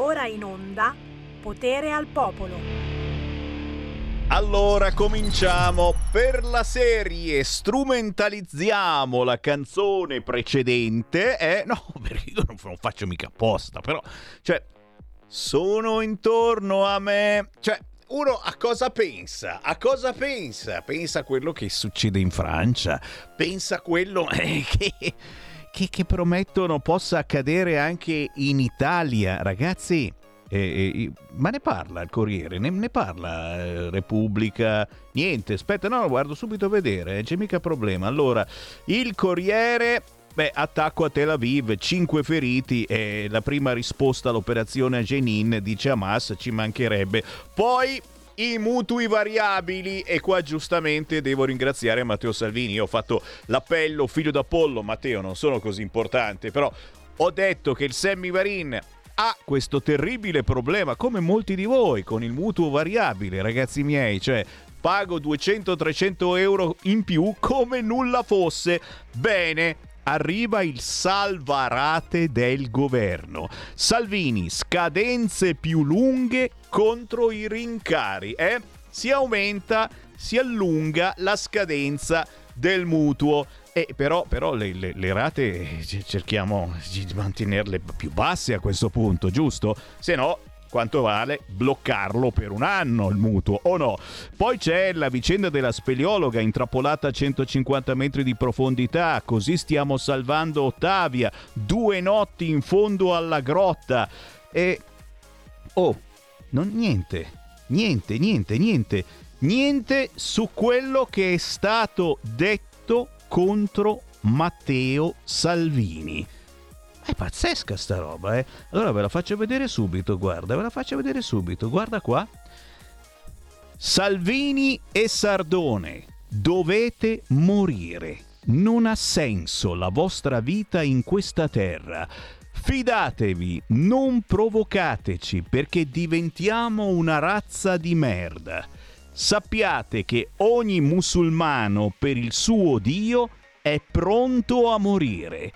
Ora in onda Potere al Popolo. Allora cominciamo per la serie strumentalizziamo la canzone precedente eh no perché io non faccio mica apposta però cioè sono intorno a me cioè uno a cosa pensa? A cosa pensa? Pensa a quello che succede in Francia, pensa a quello eh, che, che, che, promettono possa accadere anche in Italia. Ragazzi, eh, eh, ma ne parla il Corriere, ne, ne parla eh, Repubblica, niente, aspetta, no, guardo subito a vedere, eh, c'è mica problema. Allora, il Corriere Beh, attacco a Tel Aviv, 5 feriti e la prima risposta all'operazione a Jenin, dice Hamas, ci mancherebbe. Poi i mutui variabili e qua giustamente devo ringraziare Matteo Salvini. Io ho fatto l'appello figlio d'Apollo, Matteo non sono così importante, però ho detto che il Sammy Varin ha questo terribile problema, come molti di voi, con il mutuo variabile, ragazzi miei, cioè pago 200-300 euro in più come nulla fosse. Bene, arriva il salvarate del governo. Salvini, scadenze più lunghe contro i rincari. Eh? Si aumenta, si allunga la scadenza del mutuo. Eh, però, però le, le, le, rate cerchiamo di mantenerle più basse a questo punto, giusto? Se no quanto vale bloccarlo per un anno il mutuo o no. Poi c'è la vicenda della speleologa intrappolata a 150 metri di profondità, così stiamo salvando Ottavia, due notti in fondo alla grotta e... Oh, non niente, niente, niente, niente, niente su quello che è stato detto contro Matteo Salvini. È pazzesca sta roba, eh. Allora ve la faccio vedere subito, guarda, ve la faccio vedere subito, guarda qua. Salvini e Sardone, dovete morire. Non ha senso la vostra vita in questa terra. Fidatevi, non provocateci perché diventiamo una razza di merda. Sappiate che ogni musulmano per il suo Dio è pronto a morire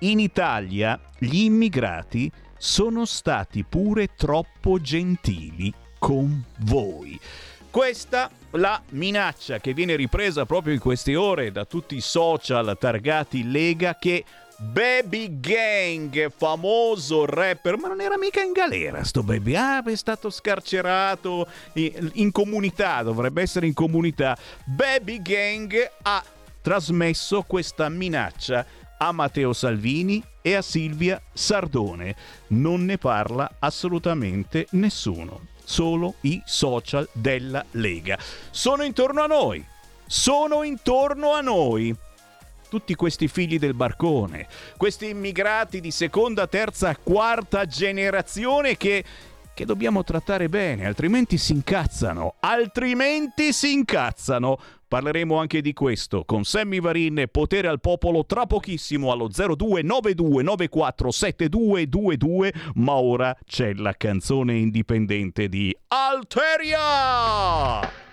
in Italia gli immigrati sono stati pure troppo gentili con voi. Questa la minaccia che viene ripresa proprio in queste ore da tutti i social targati Lega che Baby Gang, famoso rapper, ma non era mica in galera sto Baby, ah è stato scarcerato in, in comunità, dovrebbe essere in comunità. Baby Gang ha trasmesso questa minaccia a Matteo Salvini e a Silvia Sardone. Non ne parla assolutamente nessuno, solo i social della Lega. Sono intorno a noi, sono intorno a noi. Tutti questi figli del barcone, questi immigrati di seconda, terza, quarta generazione che che dobbiamo trattare bene, altrimenti si incazzano, altrimenti si incazzano. Parleremo anche di questo con Sammy Varin Potere al Popolo tra pochissimo allo 0292947222, ma ora c'è la canzone indipendente di Alteria!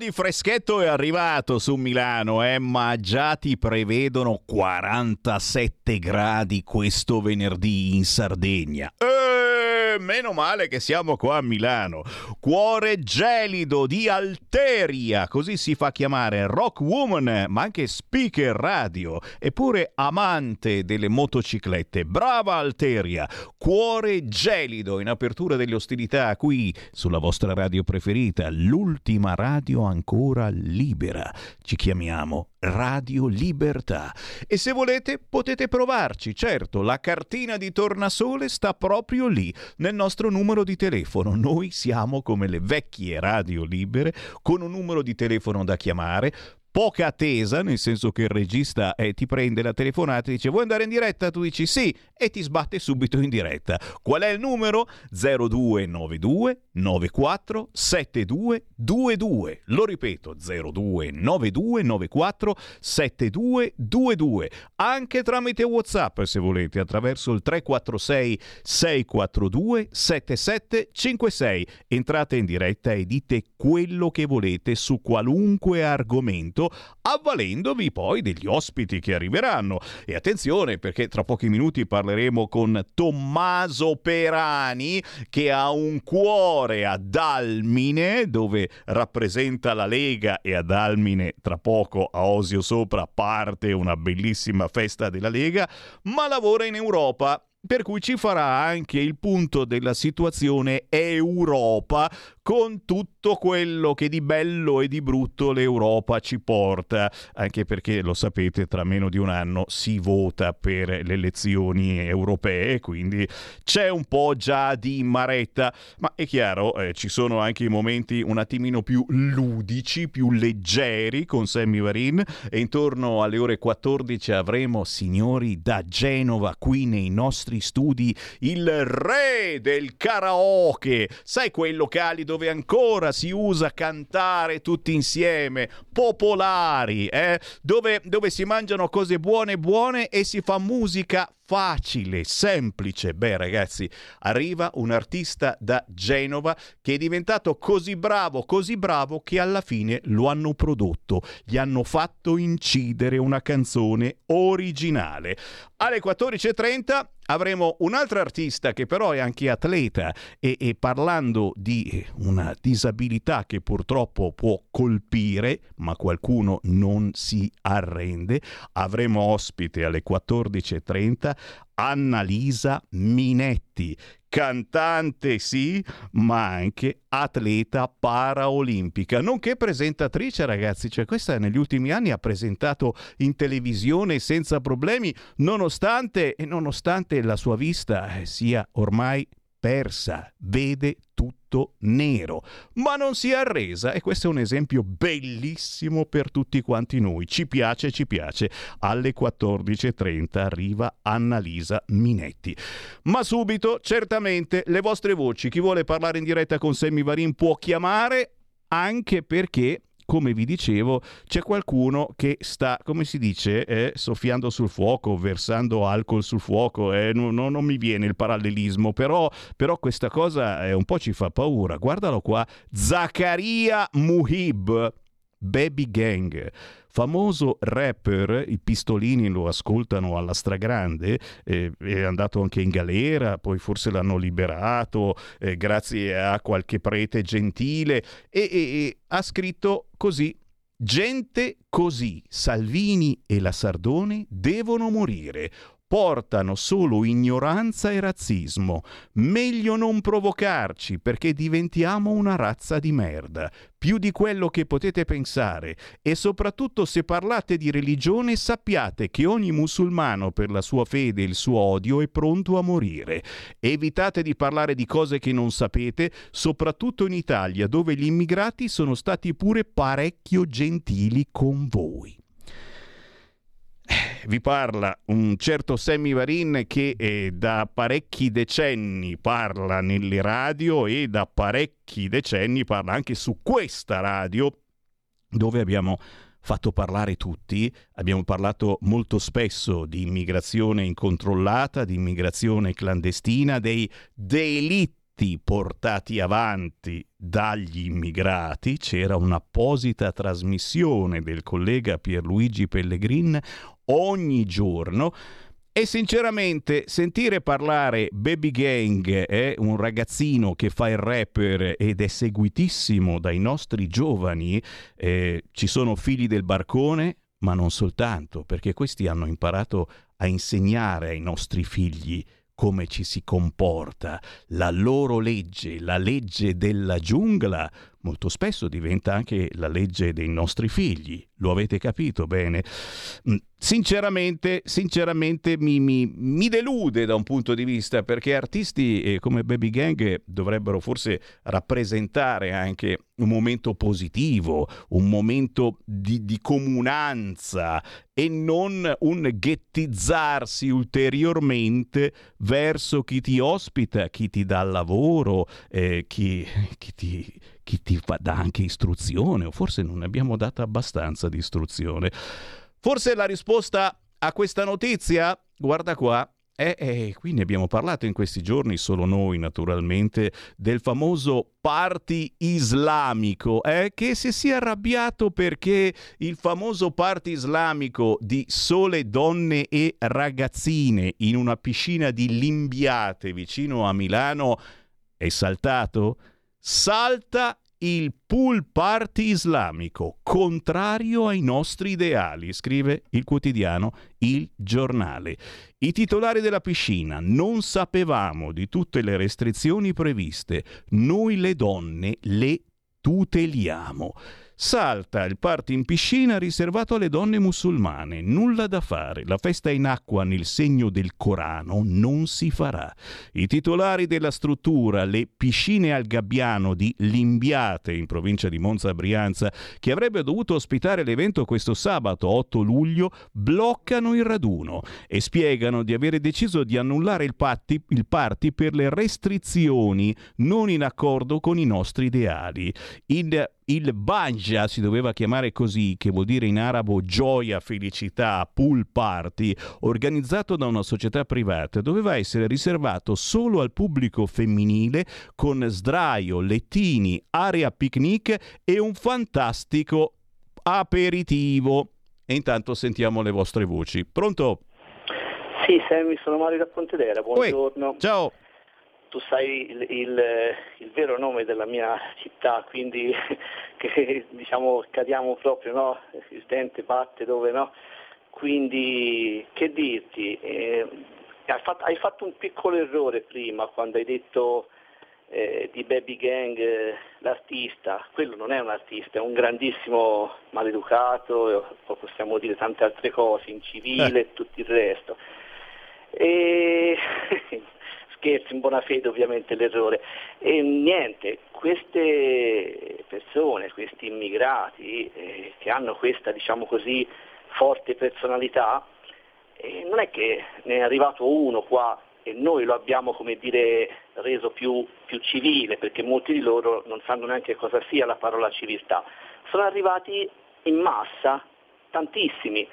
Di freschetto è arrivato su Milano, eh, ma già ti prevedono 47 gradi questo venerdì in Sardegna. E meno male che siamo qua a Milano. Cuore gelido di Alteria, così si fa chiamare rock woman, ma anche speaker radio, eppure amante delle motociclette. Brava Alteria, cuore gelido in apertura delle ostilità qui sulla vostra radio preferita, l'ultima radio ancora libera. Ci chiamiamo Radio Libertà. E se volete potete provarci, certo, la cartina di tornasole sta proprio lì, nel nostro numero di telefono. Noi siamo come le vecchie radio libere, con un numero di telefono da chiamare, poca attesa, nel senso che il regista eh, ti prende la telefonata e dice vuoi andare in diretta? Tu dici sì e ti sbatte subito in diretta. Qual è il numero? 0292 94 72 22. Lo ripeto, 0292 94 72 22. Anche tramite WhatsApp se volete, attraverso il 346 642 7756. Entrate in diretta e dite quello che volete su qualunque argomento avvalendovi poi degli ospiti che arriveranno. E attenzione perché tra pochi minuti parleremo con Tommaso Perani che ha un cuore ad Almine dove rappresenta la Lega e ad Almine tra poco a Osio Sopra parte una bellissima festa della Lega, ma lavora in Europa per cui ci farà anche il punto della situazione Europa con tutto quello che di bello e di brutto l'Europa ci porta, anche perché lo sapete tra meno di un anno si vota per le elezioni europee, quindi c'è un po' già di maretta, ma è chiaro, eh, ci sono anche i momenti un attimino più ludici, più leggeri con Sammy Varin e intorno alle ore 14 avremo signori da Genova qui nei nostri studi il re del karaoke, sai quei locali dove ancora si usa cantare tutti insieme, popolari, eh? dove, dove si mangiano cose buone buone e si fa musica facile, semplice. Beh, ragazzi, arriva un artista da Genova che è diventato così bravo, così bravo che alla fine lo hanno prodotto, gli hanno fatto incidere una canzone originale. Alle 14.30 avremo un altro artista che però è anche atleta e, e, parlando di una disabilità che purtroppo può colpire, ma qualcuno non si arrende, avremo ospite alle 14.30 Annalisa Minetti, cantante sì, ma anche atleta paraolimpica, nonché presentatrice ragazzi, cioè questa negli ultimi anni ha presentato in televisione senza problemi, nonostante, nonostante la sua vista eh, sia ormai persa, vede tutto nero, ma non si è arresa e questo è un esempio bellissimo per tutti quanti noi. Ci piace, ci piace. Alle 14.30 arriva Annalisa Minetti. Ma subito, certamente, le vostre voci. Chi vuole parlare in diretta con Sammy Varin può chiamare anche perché come vi dicevo, c'è qualcuno che sta, come si dice, eh, soffiando sul fuoco, versando alcol sul fuoco. Eh, non, non, mi viene il parallelismo, però, però questa cosa eh, un po' ci fa paura. Guardalo qua, Zaccaria Muhib, Baby Gang. Famoso rapper, i pistolini lo ascoltano alla stragrande, eh, è andato anche in galera, poi forse l'hanno liberato eh, grazie a qualche prete gentile e, e, e ha scritto così Gente così, Salvini e la Sardone devono morire portano solo ignoranza e razzismo. Meglio non provocarci perché diventiamo una razza di merda, più di quello che potete pensare. E soprattutto se parlate di religione sappiate che ogni musulmano per la sua fede e il suo odio è pronto a morire. Evitate di parlare di cose che non sapete, soprattutto in Italia dove gli immigrati sono stati pure parecchio gentili con voi vi parla un certo Sammy Varin che eh, da parecchi decenni parla nelle radio e da parecchi decenni parla anche su questa radio dove abbiamo fatto parlare tutti, abbiamo parlato molto spesso di immigrazione incontrollata, di immigrazione clandestina, dei delitti portati avanti dagli immigrati, c'era un'apposita trasmissione del collega Pierluigi Pellegrin ogni giorno. E sinceramente sentire parlare Baby Gang è un ragazzino che fa il rapper ed è seguitissimo dai nostri giovani, eh, ci sono figli del barcone, ma non soltanto, perché questi hanno imparato a insegnare ai nostri figli come ci si comporta, la loro legge, la legge della giungla, molto spesso diventa anche la legge dei nostri figli. Lo avete capito bene? Mm, sinceramente, sinceramente mi, mi, mi delude da un punto di vista perché artisti eh, come Baby Gang dovrebbero forse rappresentare anche un momento positivo, un momento di, di comunanza e non un ghettizzarsi ulteriormente verso chi ti ospita, chi ti dà lavoro, eh, chi, chi ti chi ti dà anche istruzione, o forse non ne abbiamo data abbastanza di istruzione. Forse la risposta a questa notizia, guarda qua, e, e qui ne abbiamo parlato in questi giorni, solo noi naturalmente, del famoso party islamico, eh, che si sia arrabbiato perché il famoso party islamico di sole donne e ragazzine in una piscina di Limbiate vicino a Milano è saltato? Salta il pool party islamico, contrario ai nostri ideali, scrive il quotidiano Il Giornale. I titolari della piscina non sapevamo di tutte le restrizioni previste, noi le donne le tuteliamo. Salta il party in piscina riservato alle donne musulmane. Nulla da fare. La festa in acqua nel segno del Corano non si farà. I titolari della struttura, le piscine al Gabbiano di Limbiate, in provincia di Monza Brianza, che avrebbe dovuto ospitare l'evento questo sabato 8 luglio, bloccano il raduno e spiegano di avere deciso di annullare il party, il party per le restrizioni non in accordo con i nostri ideali. In il Banja si doveva chiamare così, che vuol dire in arabo gioia, felicità, pool party, organizzato da una società privata, doveva essere riservato solo al pubblico femminile con sdraio, lettini, area picnic e un fantastico aperitivo. E intanto sentiamo le vostre voci. Pronto? Sì, Sammy, sono Mario da Pontedera, buongiorno. Uè, ciao tu sai il, il, il, vero nome della mia città, quindi che diciamo cadiamo proprio, no? Il dente batte dove no? Quindi che dirti? Eh, hai, fatto, hai, fatto, un piccolo errore prima quando hai detto eh, di Baby Gang eh, l'artista, quello non è un artista, è un grandissimo maleducato, possiamo dire tante altre cose, incivile e tutto il resto. E scherzo, in buona fede ovviamente l'errore. E niente, queste persone, questi immigrati eh, che hanno questa, diciamo così, forte personalità, eh, non è che ne è arrivato uno qua e noi lo abbiamo, come dire, reso più, più civile, perché molti di loro non sanno neanche cosa sia la parola civiltà. Sono arrivati in massa, tantissimi,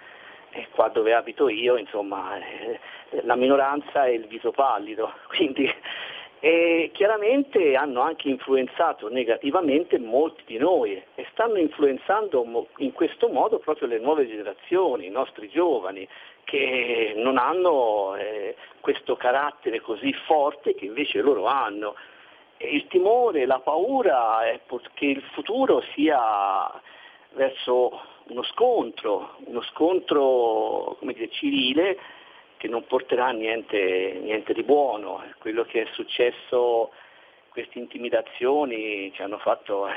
qua dove abito io, insomma, eh, la minoranza è il viso pallido, quindi e chiaramente hanno anche influenzato negativamente molti di noi e stanno influenzando in questo modo proprio le nuove generazioni, i nostri giovani, che non hanno eh, questo carattere così forte che invece loro hanno. E il timore, la paura è che il futuro sia verso uno scontro, uno scontro dire, civile che non porterà niente, niente di buono. Quello che è successo, queste intimidazioni che hanno fatto eh,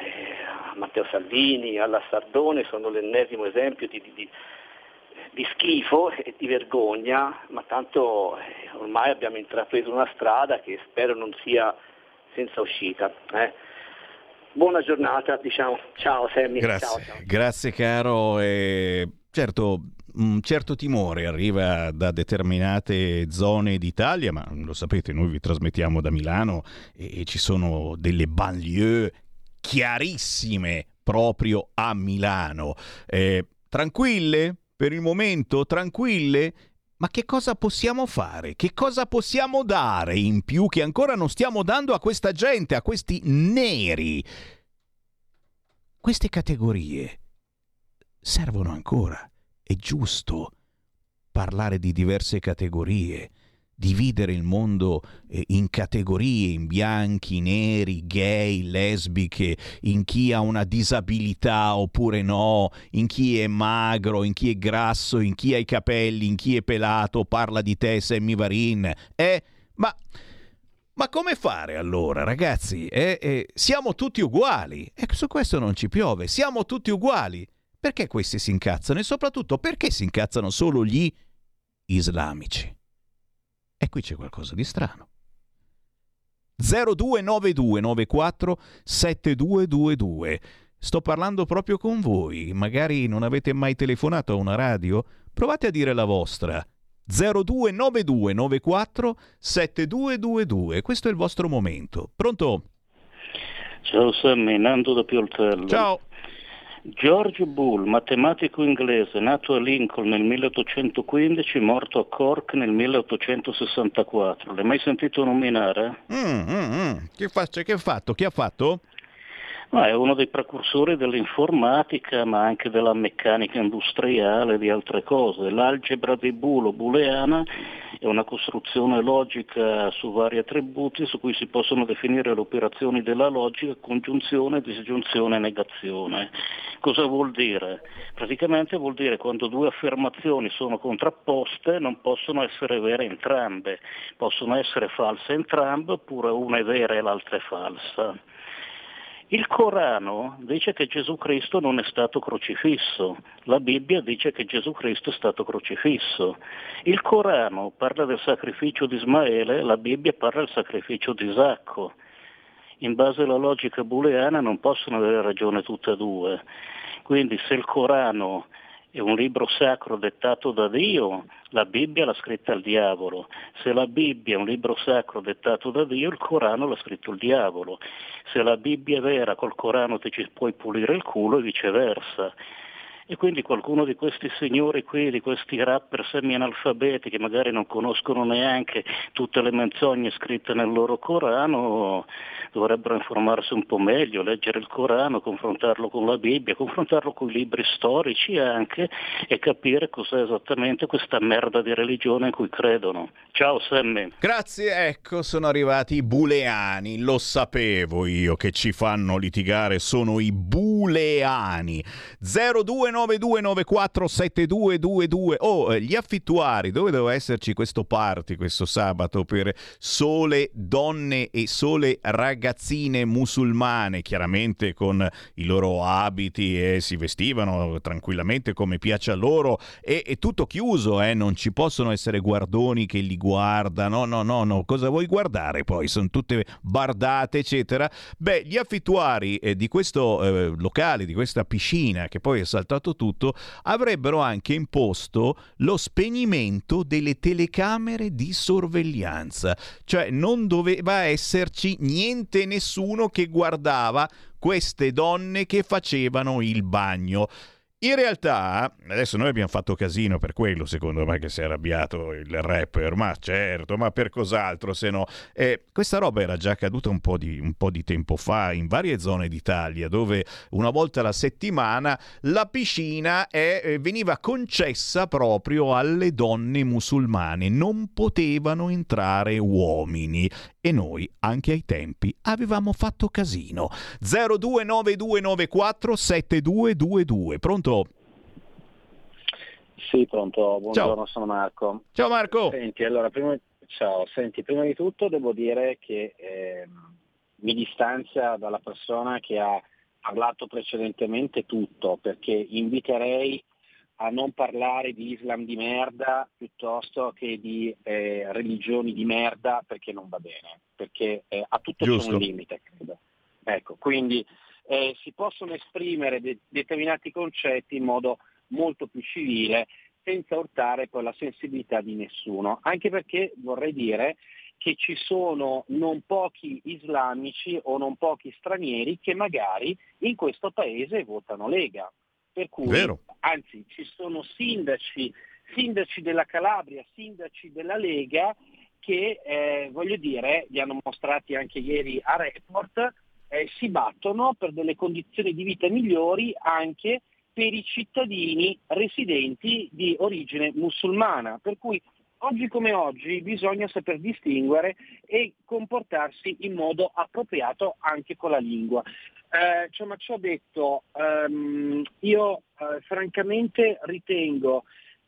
a Matteo Salvini, alla Sardone, sono l'ennesimo esempio di, di, di schifo e di vergogna, ma tanto eh, ormai abbiamo intrapreso una strada che spero non sia senza uscita. Eh. Buona giornata, diciamo. Ciao Sammy. Grazie, ciao, ciao. Grazie caro. E certo, un certo timore arriva da determinate zone d'Italia, ma lo sapete, noi vi trasmettiamo da Milano e, ci sono delle banlieue chiarissime proprio a Milano. Eh, tranquille? Per il momento tranquille? Ma che cosa possiamo fare? Che cosa possiamo dare in più che ancora non stiamo dando a questa gente, a questi neri? Queste categorie servono ancora è giusto parlare di diverse categorie, dividere il mondo eh, in categorie, in bianchi, neri, gay, lesbiche, in chi ha una disabilità oppure no, in chi è magro, in chi è grasso, in chi ha i capelli, in chi è pelato, parla di te, Sammy Varin. Eh, ma... Ma come fare allora, ragazzi? Eh, eh, siamo tutti uguali. E su questo non ci piove. Siamo tutti uguali. Perché questi si incazzano e soprattutto perché si incazzano solo gli islamici? E qui c'è qualcosa di strano. 0292947222. Sto parlando proprio con voi. Magari non avete mai telefonato a una radio? Provate a dire la vostra. 0292947222. Questo è il vostro momento. Pronto? Ciao Sammy, Nando da Pioltello. Ciao. George Bull, matematico inglese, nato a Lincoln nel 1815, morto a Cork nel 1864. L'hai mai sentito nominare? Mm, mm, mm. Che, fa- che, ha fatto? Chi ha fatto? No, è uno dei precursori dell'informatica, ma anche della meccanica industriale e di altre cose. L'algebra di Bulo booleana è una costruzione logica su vari attributi su cui si possono definire le operazioni della logica, congiunzione, disgiunzione e negazione. Cosa vuol dire? Praticamente vuol dire quando due affermazioni sono contrapposte non possono essere vere entrambe, possono essere false entrambe oppure una è vera e l'altra è falsa. Il Corano dice che Gesù Cristo non è stato crocifisso, la Bibbia dice che Gesù Cristo è stato crocifisso. Il Corano parla del sacrificio di Ismaele, la Bibbia parla del sacrificio di Isacco. In base alla logica booleana non possono avere ragione tutte e due. Quindi se il Corano è un libro sacro dettato da Dio, la Bibbia l'ha scritta il diavolo. Se la Bibbia è un libro sacro dettato da Dio, il Corano l'ha scritto il diavolo. Se la Bibbia è vera, col Corano ti ci puoi pulire il culo e viceversa. E quindi qualcuno di questi signori qui, di questi rapper semi-analfabeti che magari non conoscono neanche tutte le menzogne scritte nel loro Corano, dovrebbero informarsi un po' meglio, leggere il Corano, confrontarlo con la Bibbia, confrontarlo con i libri storici anche e capire cos'è esattamente questa merda di religione in cui credono. Ciao Sammy. Grazie, ecco, sono arrivati i buleani, lo sapevo io che ci fanno litigare, sono i buleani. 029 392947222. Oh, eh, gli affittuari, dove doveva esserci questo party questo sabato per sole donne e sole ragazzine musulmane, chiaramente con i loro abiti e si vestivano tranquillamente come piace a loro e, e tutto chiuso, eh? non ci possono essere guardoni che li guardano, no, no, no, cosa vuoi guardare poi? Sono tutte bardate, eccetera. Beh, gli affittuari eh, di questo eh, locale, di questa piscina che poi è saltato fatto tutto, avrebbero anche imposto lo spegnimento delle telecamere di sorveglianza. Cioè non doveva esserci niente nessuno che guardava queste donne che facevano il bagno. In realtà, adesso noi abbiamo fatto casino per quello, secondo me, che si è arrabbiato il rapper, ma certo, ma per cos'altro se no? Eh, questa roba era già accaduta un po, di, un po' di tempo fa in varie zone d'Italia, dove una volta alla settimana la piscina è, eh, veniva concessa proprio alle donne musulmane, non potevano entrare uomini e noi anche ai tempi avevamo fatto casino. 029294 7222. Pronto? Sì, pronto. Buongiorno, Ciao. sono Marco. Ciao Marco. Senti, allora, prima, ciao. Senti, prima di tutto devo dire che eh, mi distanzia dalla persona che ha parlato precedentemente tutto, perché inviterei a non parlare di Islam di merda piuttosto che di eh, religioni di merda perché non va bene, perché eh, a tutto Giusto. c'è un limite, credo. Ecco, quindi eh, si possono esprimere de- determinati concetti in modo molto più civile senza urtare poi la sensibilità di nessuno, anche perché vorrei dire che ci sono non pochi islamici o non pochi stranieri che magari in questo paese votano Lega. Per cui, Vero. anzi, ci sono sindaci, sindaci della Calabria, sindaci della Lega che, eh, voglio dire, li hanno mostrati anche ieri a Report, eh, si battono per delle condizioni di vita migliori anche per i cittadini residenti di origine musulmana. Per cui oggi come oggi bisogna saper distinguere e comportarsi in modo appropriato anche con la lingua. Eh, cioè, ma ciò detto, ehm, io eh, francamente ritengo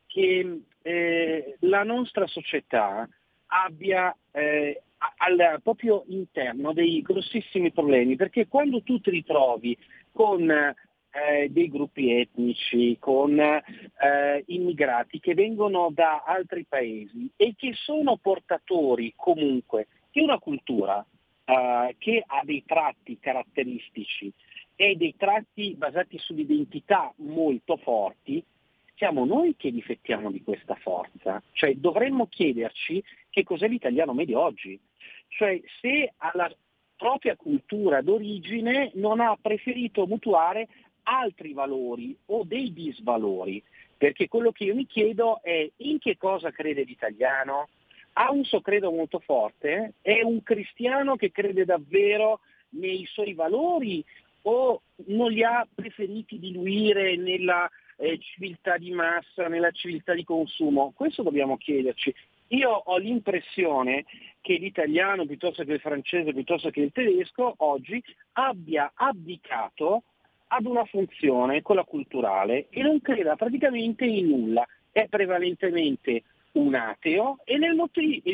che eh, la nostra società abbia eh, al proprio interno dei grossissimi problemi, perché quando tu ti ritrovi con eh, dei gruppi etnici, con eh, immigrati che vengono da altri paesi e che sono portatori comunque di una cultura eh, che ha dei tratti caratteristici e dei tratti basati sull'identità molto forti, siamo noi che difettiamo di questa forza. Cioè dovremmo chiederci che cos'è l'italiano medio oggi. Cioè se alla propria cultura d'origine non ha preferito mutuare altri valori o dei disvalori, perché quello che io mi chiedo è in che cosa crede l'italiano? Ha un suo credo molto forte? È un cristiano che crede davvero nei suoi valori o non li ha preferiti diluire nella eh, civiltà di massa, nella civiltà di consumo? Questo dobbiamo chiederci. Io ho l'impressione che l'italiano piuttosto che il francese, piuttosto che il tedesco, oggi abbia abdicato ad una funzione, quella culturale, e non creda praticamente in nulla. È prevalentemente un ateo e nel,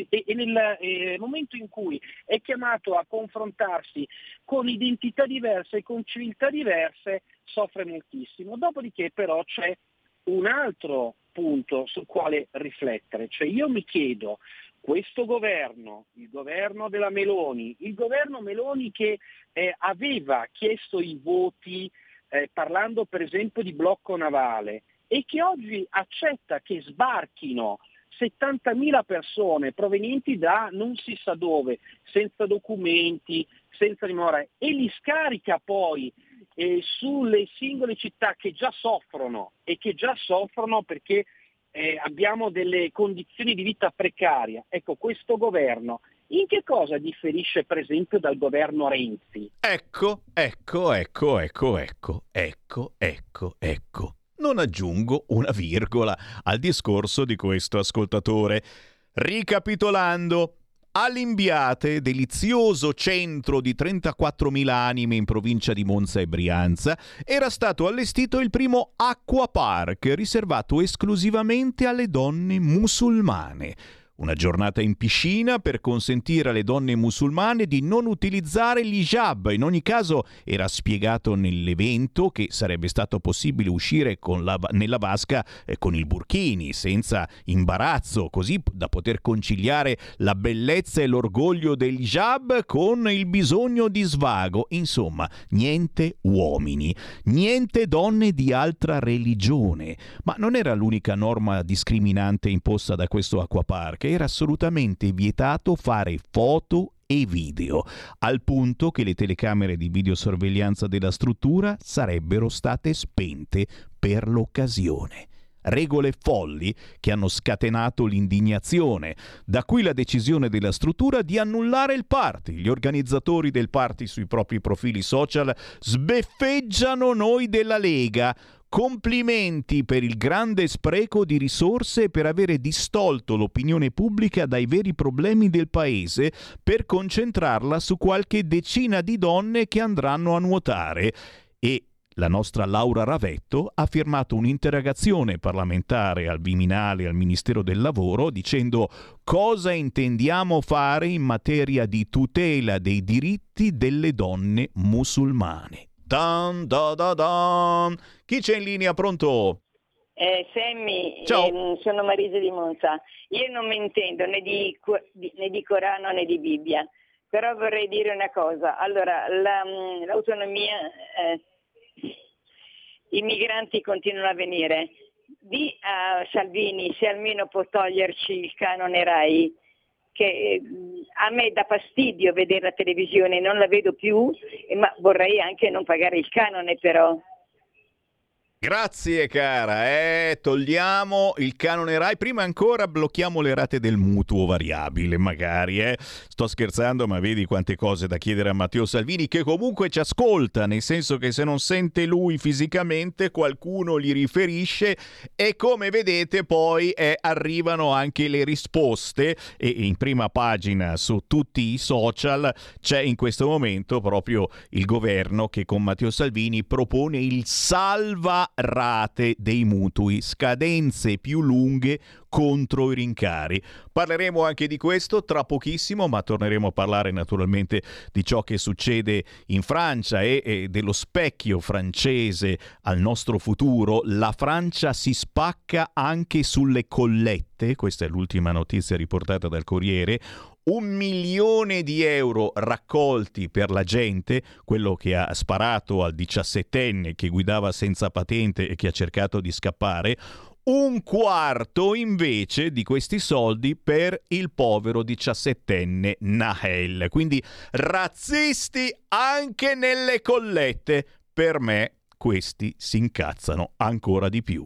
e nel eh, momento in cui è chiamato a confrontarsi con identità diverse e con civiltà diverse soffre moltissimo. Dopodiché però c'è un altro punto sul quale riflettere, cioè io mi chiedo questo governo, il governo della Meloni, il governo Meloni che eh, aveva chiesto i voti eh, parlando per esempio di blocco navale e che oggi accetta che sbarchino 70.000 persone provenienti da non si sa dove, senza documenti, senza dimora, e li scarica poi eh, sulle singole città che già soffrono e che già soffrono perché eh, abbiamo delle condizioni di vita precaria. Ecco, questo governo in che cosa differisce per esempio dal governo Renzi? Ecco, ecco, ecco, ecco, ecco, ecco, ecco, ecco. Non aggiungo una virgola al discorso di questo ascoltatore. Ricapitolando, All'Imbiate, delizioso centro di 34.000 anime in provincia di Monza e Brianza, era stato allestito il primo acquapark riservato esclusivamente alle donne musulmane. Una giornata in piscina per consentire alle donne musulmane di non utilizzare l'hijab. In ogni caso era spiegato nell'evento che sarebbe stato possibile uscire la, nella vasca eh, con il burkini, senza imbarazzo, così da poter conciliare la bellezza e l'orgoglio dell'hijab con il bisogno di svago. Insomma, niente uomini, niente donne di altra religione. Ma non era l'unica norma discriminante imposta da questo acquapark era assolutamente vietato fare foto e video, al punto che le telecamere di videosorveglianza della struttura sarebbero state spente per l'occasione regole folli che hanno scatenato l'indignazione. Da qui la decisione della struttura di annullare il party. Gli organizzatori del party sui propri profili social sbeffeggiano noi della Lega. Complimenti per il grande spreco di risorse e per avere distolto l'opinione pubblica dai veri problemi del paese per concentrarla su qualche decina di donne che andranno a nuotare. E la nostra Laura Ravetto ha firmato un'interrogazione parlamentare al Viminale al Ministero del Lavoro dicendo cosa intendiamo fare in materia di tutela dei diritti delle donne musulmane. Dan, da, da, dan. Chi c'è in linea? Pronto? Eh, Sammy, Ciao. ehm, sono Marisa di Monza. Io non mi intendo né di, né di Corano né di Bibbia, però vorrei dire una cosa. Allora, la, mh, l'autonomia, eh, i migranti continuano a venire. Di a Salvini se almeno può toglierci il canone RAI, che eh, a me dà fastidio vedere la televisione, non la vedo più, ma vorrei anche non pagare il canone però. Grazie cara, eh, togliamo il canone RAI, prima ancora blocchiamo le rate del mutuo variabile magari, eh. Sto scherzando ma vedi quante cose da chiedere a Matteo Salvini che comunque ci ascolta, nel senso che se non sente lui fisicamente qualcuno gli riferisce. E come vedete poi eh, arrivano anche le risposte. E in prima pagina su tutti i social c'è in questo momento proprio il governo che con Matteo Salvini propone il salva rate dei mutui, scadenze più lunghe contro i rincari. Parleremo anche di questo tra pochissimo, ma torneremo a parlare naturalmente di ciò che succede in Francia e, e dello specchio francese al nostro futuro. La Francia si spacca anche sulle collette, questa è l'ultima notizia riportata dal Corriere, un milione di euro raccolti per la gente, quello che ha sparato al diciassettenne che guidava senza patente e che ha cercato di scappare, un quarto invece di questi soldi per il povero diciassettenne Nahel. Quindi razzisti anche nelle collette. Per me questi si incazzano ancora di più.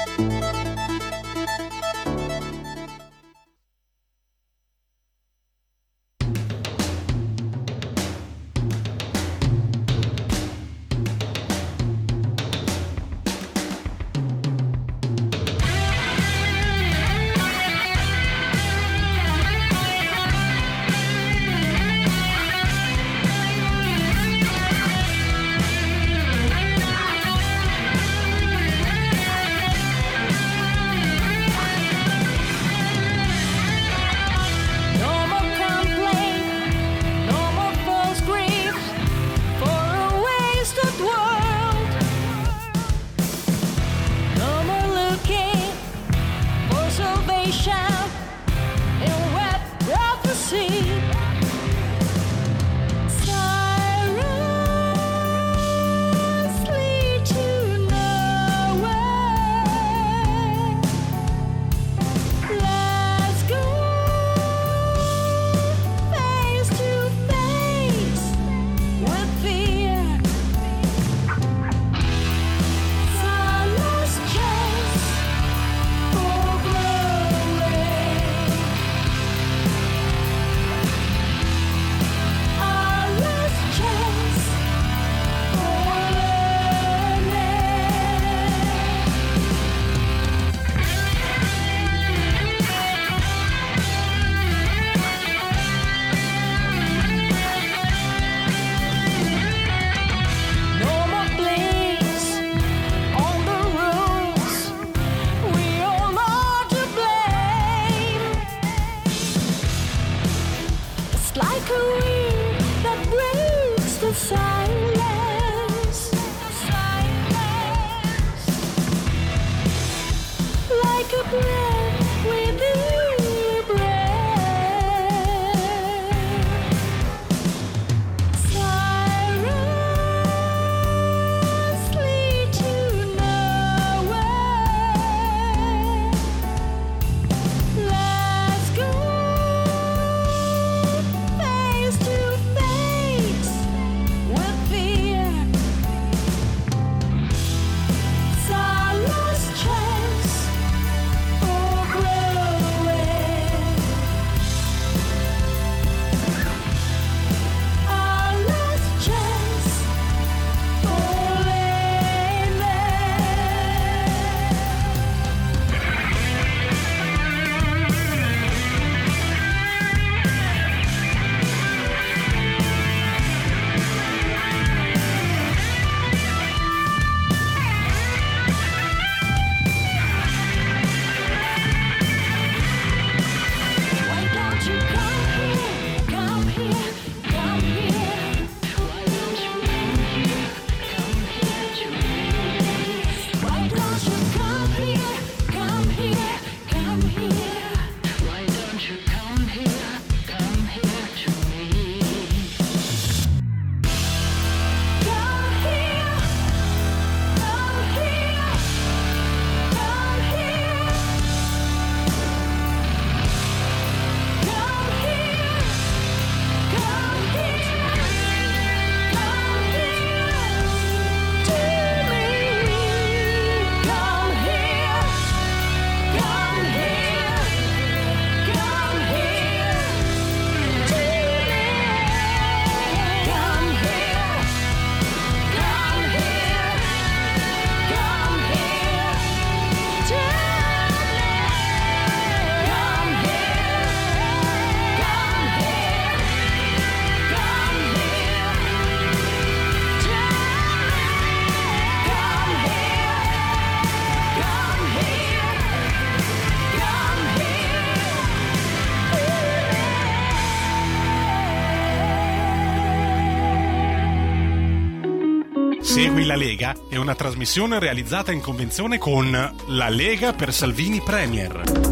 Una trasmissione realizzata in convenzione con La Lega per Salvini Premier.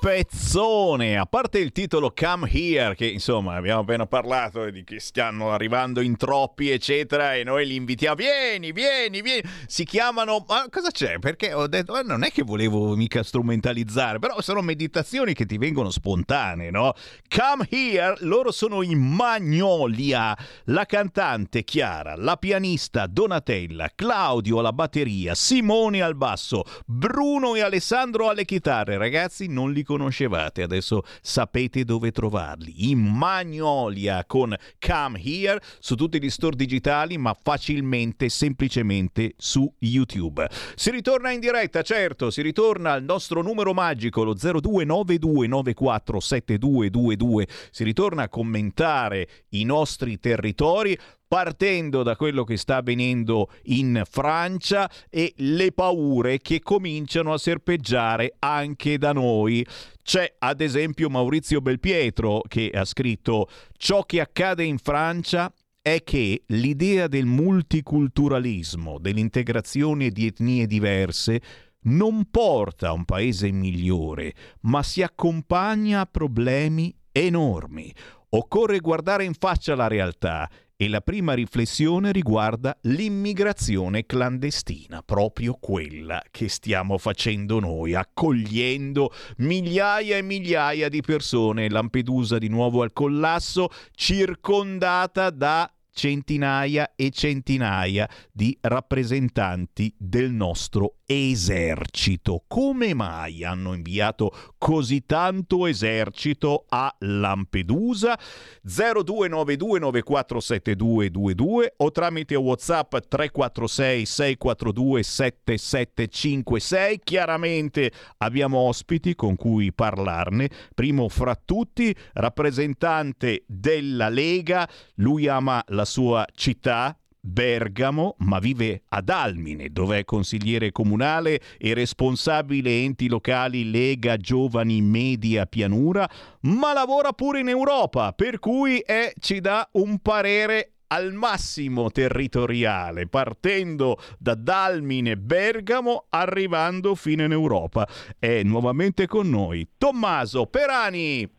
Pezzone! A parte il titolo Come Here, che insomma abbiamo appena parlato di che stanno arrivando in troppi, eccetera, e noi li invitiamo. Vieni, vieni, vieni. Si chiamano. Ma cosa c'è? Perché ho detto, "Eh, non è che volevo mica strumentalizzare, però sono meditazioni che ti vengono spontanee, no? Come Here, loro sono i Magnolia, la cantante Chiara, la pianista Donatella, Claudio alla batteria, Simone al basso, Bruno e Alessandro alle chitarre. Ragazzi, non li conoscevate, adesso sapete dove trovarli. I Magnolia con Come Here su tutti gli store digitali, ma facilmente, semplicemente su YouTube. Si ritorna in diretta, certo, si ritorna al nostro numero magico, lo 0292947222. Si ritorna a commentare i nostri territori partendo da quello che sta avvenendo in Francia e le paure che cominciano a serpeggiare anche da noi. C'è ad esempio Maurizio Belpietro che ha scritto ciò che accade in Francia è che l'idea del multiculturalismo, dell'integrazione di etnie diverse, non porta a un paese migliore, ma si accompagna a problemi enormi. Occorre guardare in faccia la realtà e la prima riflessione riguarda l'immigrazione clandestina, proprio quella che stiamo facendo noi, accogliendo migliaia e migliaia di persone. Lampedusa di nuovo al collasso, circondata da centinaia e centinaia di rappresentanti del nostro esercito. Come mai hanno inviato così tanto esercito a Lampedusa? 0292947222 o tramite WhatsApp 346 642 7756. Chiaramente abbiamo ospiti con cui parlarne. Primo fra tutti, rappresentante della Lega, lui ama la sua città, Bergamo, ma vive ad Almine, dove è consigliere comunale e responsabile enti locali Lega Giovani Media Pianura, ma lavora pure in Europa, per cui è, ci dà un parere al massimo territoriale, partendo da Dalmine Bergamo, arrivando fino in Europa. È nuovamente con noi Tommaso Perani.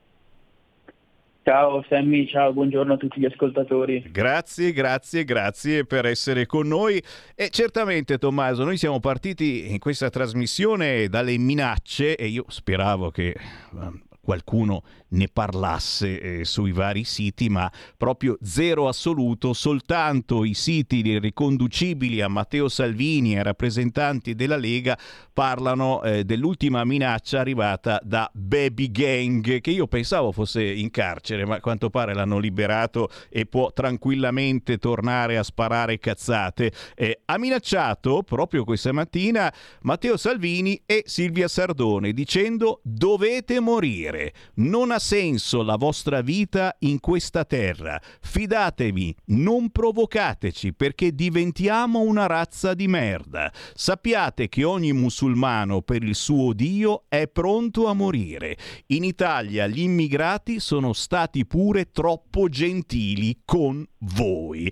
Ciao Sammy, ciao, buongiorno a tutti gli ascoltatori. Grazie, grazie, grazie per essere con noi. E certamente Tommaso, noi siamo partiti in questa trasmissione dalle minacce e io speravo che qualcuno ne parlasse eh, sui vari siti, ma proprio zero assoluto, soltanto i siti riconducibili a Matteo Salvini e rappresentanti della Lega parlano eh, dell'ultima minaccia arrivata da Baby Gang, che io pensavo fosse in carcere, ma a quanto pare l'hanno liberato e può tranquillamente tornare a sparare cazzate. Eh, ha minacciato proprio questa mattina Matteo Salvini e Silvia Sardone dicendo dovete morire morire. Non ha senso la vostra vita in questa terra. Fidatevi, non provocateci perché diventiamo una razza di merda. Sappiate che ogni musulmano per il suo Dio è pronto a morire. In Italia gli immigrati sono stati pure troppo gentili con voi.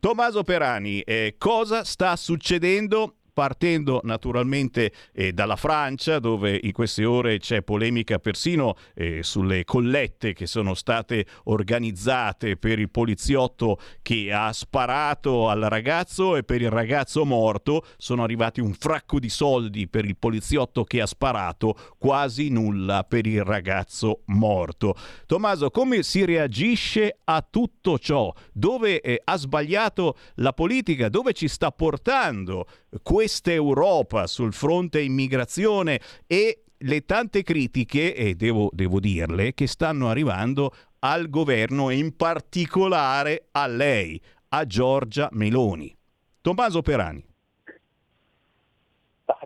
Tommaso Perani, eh, cosa sta succedendo partendo naturalmente eh, dalla Francia, dove in queste ore c'è polemica persino eh, sulle collette che sono state organizzate per il poliziotto che ha sparato al ragazzo e per il ragazzo morto. Sono arrivati un fracco di soldi per il poliziotto che ha sparato, quasi nulla per il ragazzo morto. Tommaso, come si reagisce a tutto ciò? Dove eh, ha sbagliato la politica? Dove ci sta portando questa Europa sul fronte immigrazione e le tante critiche, e devo, devo dirle, che stanno arrivando al governo e in particolare a lei, a Giorgia Meloni. Tommaso Perani.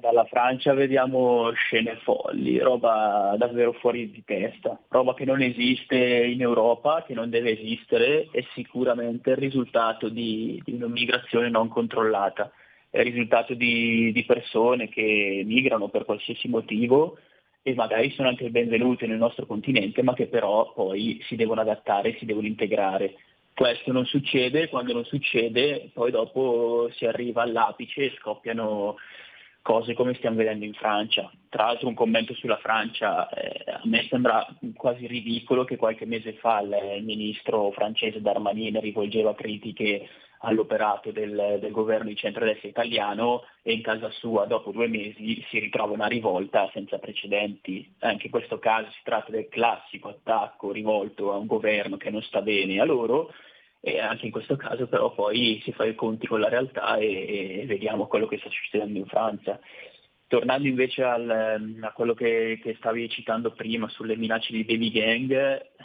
Dalla Francia vediamo scene folli, roba davvero fuori di testa, roba che non esiste in Europa, che non deve esistere, è sicuramente il risultato di, di un'immigrazione non controllata è il risultato di, di persone che migrano per qualsiasi motivo e magari sono anche benvenute nel nostro continente, ma che però poi si devono adattare, si devono integrare. Questo non succede, quando non succede poi dopo si arriva all'apice e scoppiano cose come stiamo vedendo in Francia. Tra l'altro un commento sulla Francia, eh, a me sembra quasi ridicolo che qualche mese fa il, il ministro francese Darmanin rivolgeva critiche all'operato del, del governo di centrodestra italiano e in casa sua dopo due mesi si ritrova una rivolta senza precedenti. Anche in questo caso si tratta del classico attacco rivolto a un governo che non sta bene a loro e anche in questo caso però poi si fa i conti con la realtà e, e vediamo quello che sta succedendo in Francia. Tornando invece al, a quello che, che, stavi citando prima sulle minacce di baby gang,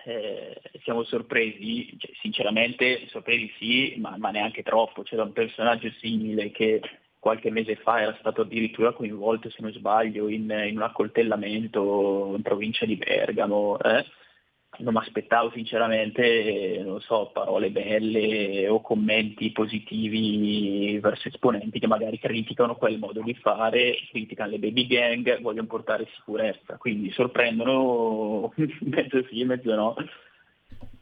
eh, siamo sorpresi, cioè, sinceramente sorpresi sì, ma, ma, neanche troppo. C'era un personaggio simile che qualche mese fa era stato addirittura coinvolto, se non sbaglio, in, in un accoltellamento in provincia di Bergamo. Eh? Non mi aspettavo sinceramente, non so, parole belle o commenti positivi verso esponenti che magari criticano quel modo di fare, criticano le baby gang, vogliono portare sicurezza, quindi sorprendono mezzo sì, mezzo no.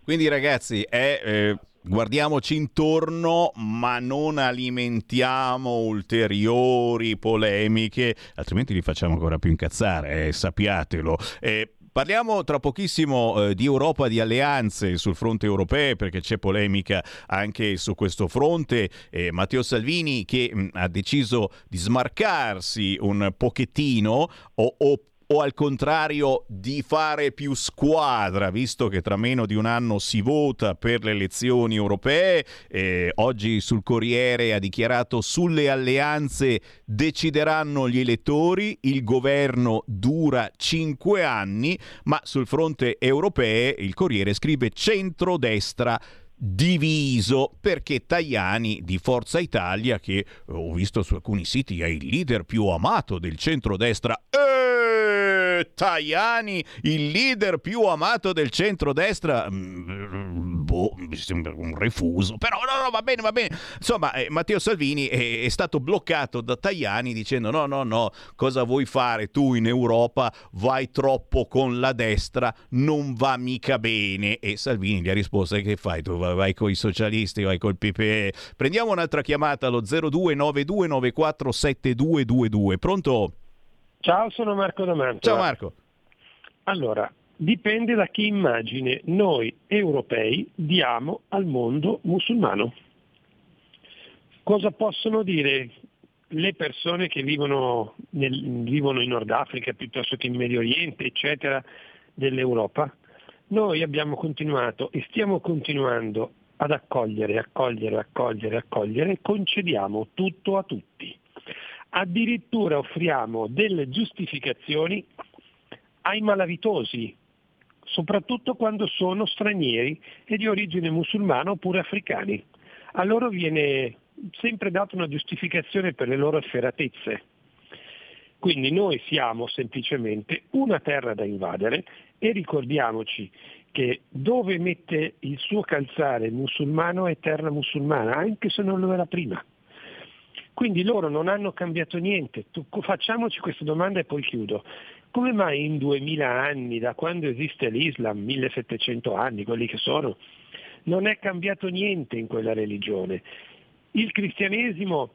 Quindi ragazzi, è, eh, guardiamoci intorno, ma non alimentiamo ulteriori polemiche, altrimenti li facciamo ancora più incazzare, eh, sappiatelo. Eh, Parliamo tra pochissimo eh, di Europa, di alleanze sul fronte europeo, perché c'è polemica anche su questo fronte. Eh, Matteo Salvini che mh, ha deciso di smarcarsi un pochettino o, o o al contrario di fare più squadra, visto che tra meno di un anno si vota per le elezioni europee. Eh, oggi sul Corriere ha dichiarato sulle alleanze decideranno gli elettori, il governo dura cinque anni, ma sul fronte europeo il Corriere scrive centrodestra diviso perché Tajani di Forza Italia, che ho visto su alcuni siti è il leader più amato del centrodestra, eh, Tajani, il leader più amato del centrodestra, mm, boh, mi sembra un refuso, però no, no, va bene, va bene. Insomma, eh, Matteo Salvini è, è, stato bloccato da Tajani dicendo no, no, no, cosa vuoi fare tu in Europa? Vai troppo con la destra, non va mica bene. E Salvini gli ha risposto, che fai tu? Vai, vai con i socialisti, vai col PPE. Prendiamo un'altra chiamata allo 0292947222. Pronto? Ciao, sono Marco D'Amanto. Ciao Marco. Allora, dipende da che immagine noi europei diamo al mondo musulmano. Cosa possono dire le persone che vivono, nel, vivono in Nord Africa piuttosto che in Medio Oriente, eccetera, dell'Europa? Noi abbiamo continuato e stiamo continuando ad accogliere, accogliere, accogliere, accogliere, concediamo tutto a tutti. Addirittura offriamo delle giustificazioni ai malavitosi, soprattutto quando sono stranieri e di origine musulmana oppure africani. A loro viene sempre data una giustificazione per le loro efferatezze. Quindi noi siamo semplicemente una terra da invadere e ricordiamoci che dove mette il suo calzare il musulmano è terra musulmana, anche se non lo era prima. Quindi loro non hanno cambiato niente. Facciamoci questa domanda e poi chiudo. Come mai in 2000 anni, da quando esiste l'Islam, 1700 anni, quelli che sono, non è cambiato niente in quella religione? Il cristianesimo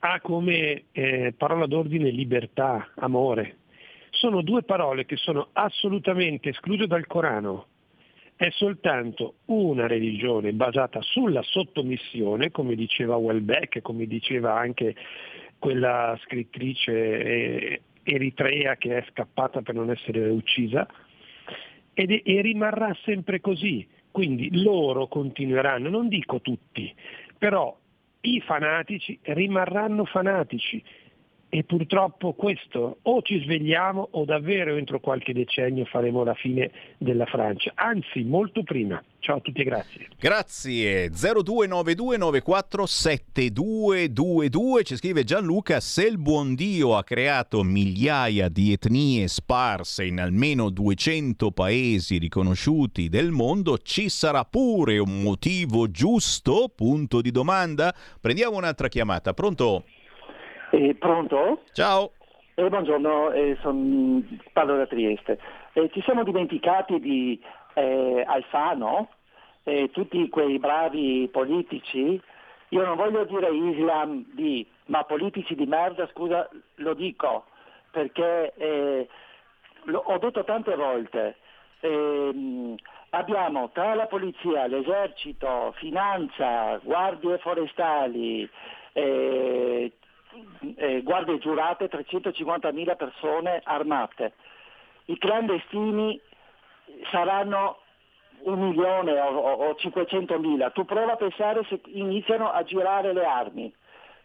ha come eh, parola d'ordine libertà, amore. Sono due parole che sono assolutamente escluse dal Corano. È soltanto una religione basata sulla sottomissione, come diceva Welbeck, come diceva anche quella scrittrice eh, eritrea che è scappata per non essere uccisa ed, e rimarrà sempre così. Quindi loro continueranno, non dico tutti, però i fanatici rimarranno fanatici e purtroppo questo o ci svegliamo o davvero entro qualche decennio faremo la fine della Francia, anzi molto prima. Ciao a tutti e grazie. Grazie. 0292947222 ci scrive Gianluca, se il buon Dio ha creato migliaia di etnie sparse in almeno 200 paesi riconosciuti del mondo, ci sarà pure un motivo giusto? Punto di domanda. Prendiamo un'altra chiamata. Pronto? Eh, pronto? Ciao. Eh, buongiorno, eh, son, parlo da Trieste. Ci siamo dimenticati di eh, Alfano, tutti quei bravi politici, io non voglio dire Islam di, ma politici di merda, scusa, lo dico, perché eh, lo, ho detto tante volte, ehm, abbiamo tra la polizia, l'esercito, finanza, guardie forestali, eh, eh, guardie giurate 350.000 persone armate. I clandestini saranno un milione o, o 500.000. Tu prova a pensare se iniziano a girare le armi.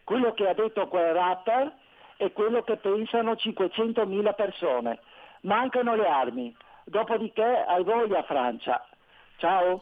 Quello che ha detto quel rapper è quello che pensano 500.000 persone. Mancano le armi. Dopodiché hai voglia Francia. Ciao.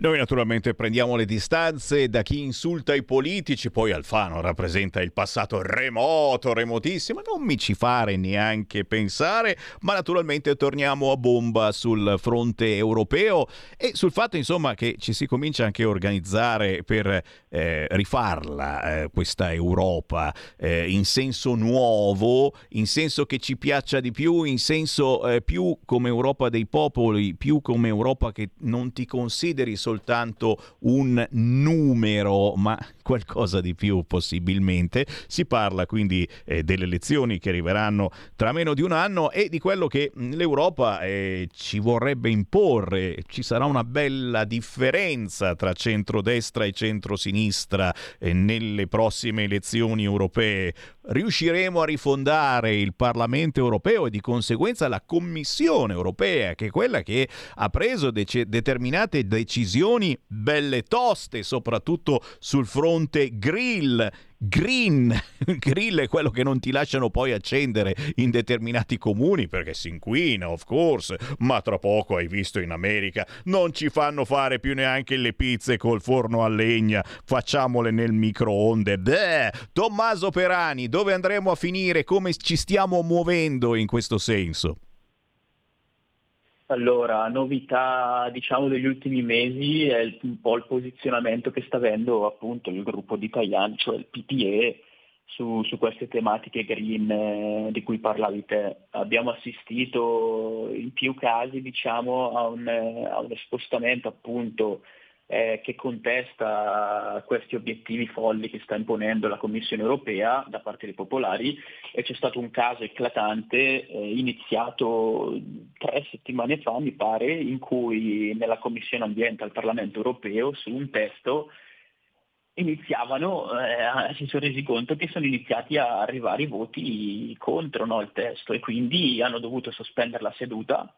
Noi naturalmente prendiamo le distanze da chi insulta i politici, poi Alfano rappresenta il passato remoto, remotissimo, non mi ci fare neanche pensare, ma naturalmente torniamo a bomba sul fronte europeo e sul fatto insomma che ci si comincia anche a organizzare per eh, rifarla eh, questa Europa eh, in senso nuovo, in senso che ci piaccia di più, in senso eh, più come Europa dei popoli, più come Europa che non ti consideri soltanto un numero, ma qualcosa di più possibilmente. Si parla quindi eh, delle elezioni che arriveranno tra meno di un anno e di quello che l'Europa eh, ci vorrebbe imporre. Ci sarà una bella differenza tra centrodestra e centrosinistra eh, nelle prossime elezioni europee. Riusciremo a rifondare il Parlamento europeo e di conseguenza la Commissione europea, che è quella che ha preso de- determinate decisioni belle toste, soprattutto sul fronte grill. Green, grill è quello che non ti lasciano poi accendere in determinati comuni perché si inquina, of course, ma tra poco hai visto in America non ci fanno fare più neanche le pizze col forno a legna, facciamole nel microonde. Beh, Tommaso Perani, dove andremo a finire? Come ci stiamo muovendo in questo senso? Allora, novità diciamo degli ultimi mesi è il- un po' il posizionamento che sta avendo appunto il gruppo di Tajani, cioè il PPE, su, su queste tematiche green eh, di cui parlavi te. Abbiamo assistito in più casi diciamo, a, un, eh, a uno spostamento appunto eh, che contesta questi obiettivi folli che sta imponendo la Commissione europea da parte dei popolari. E c'è stato un caso eclatante eh, iniziato tre settimane fa, mi pare, in cui nella Commissione Ambiente al Parlamento europeo su un testo iniziavano, eh, si sono resi conto che sono iniziati a arrivare i voti contro no, il testo e quindi hanno dovuto sospendere la seduta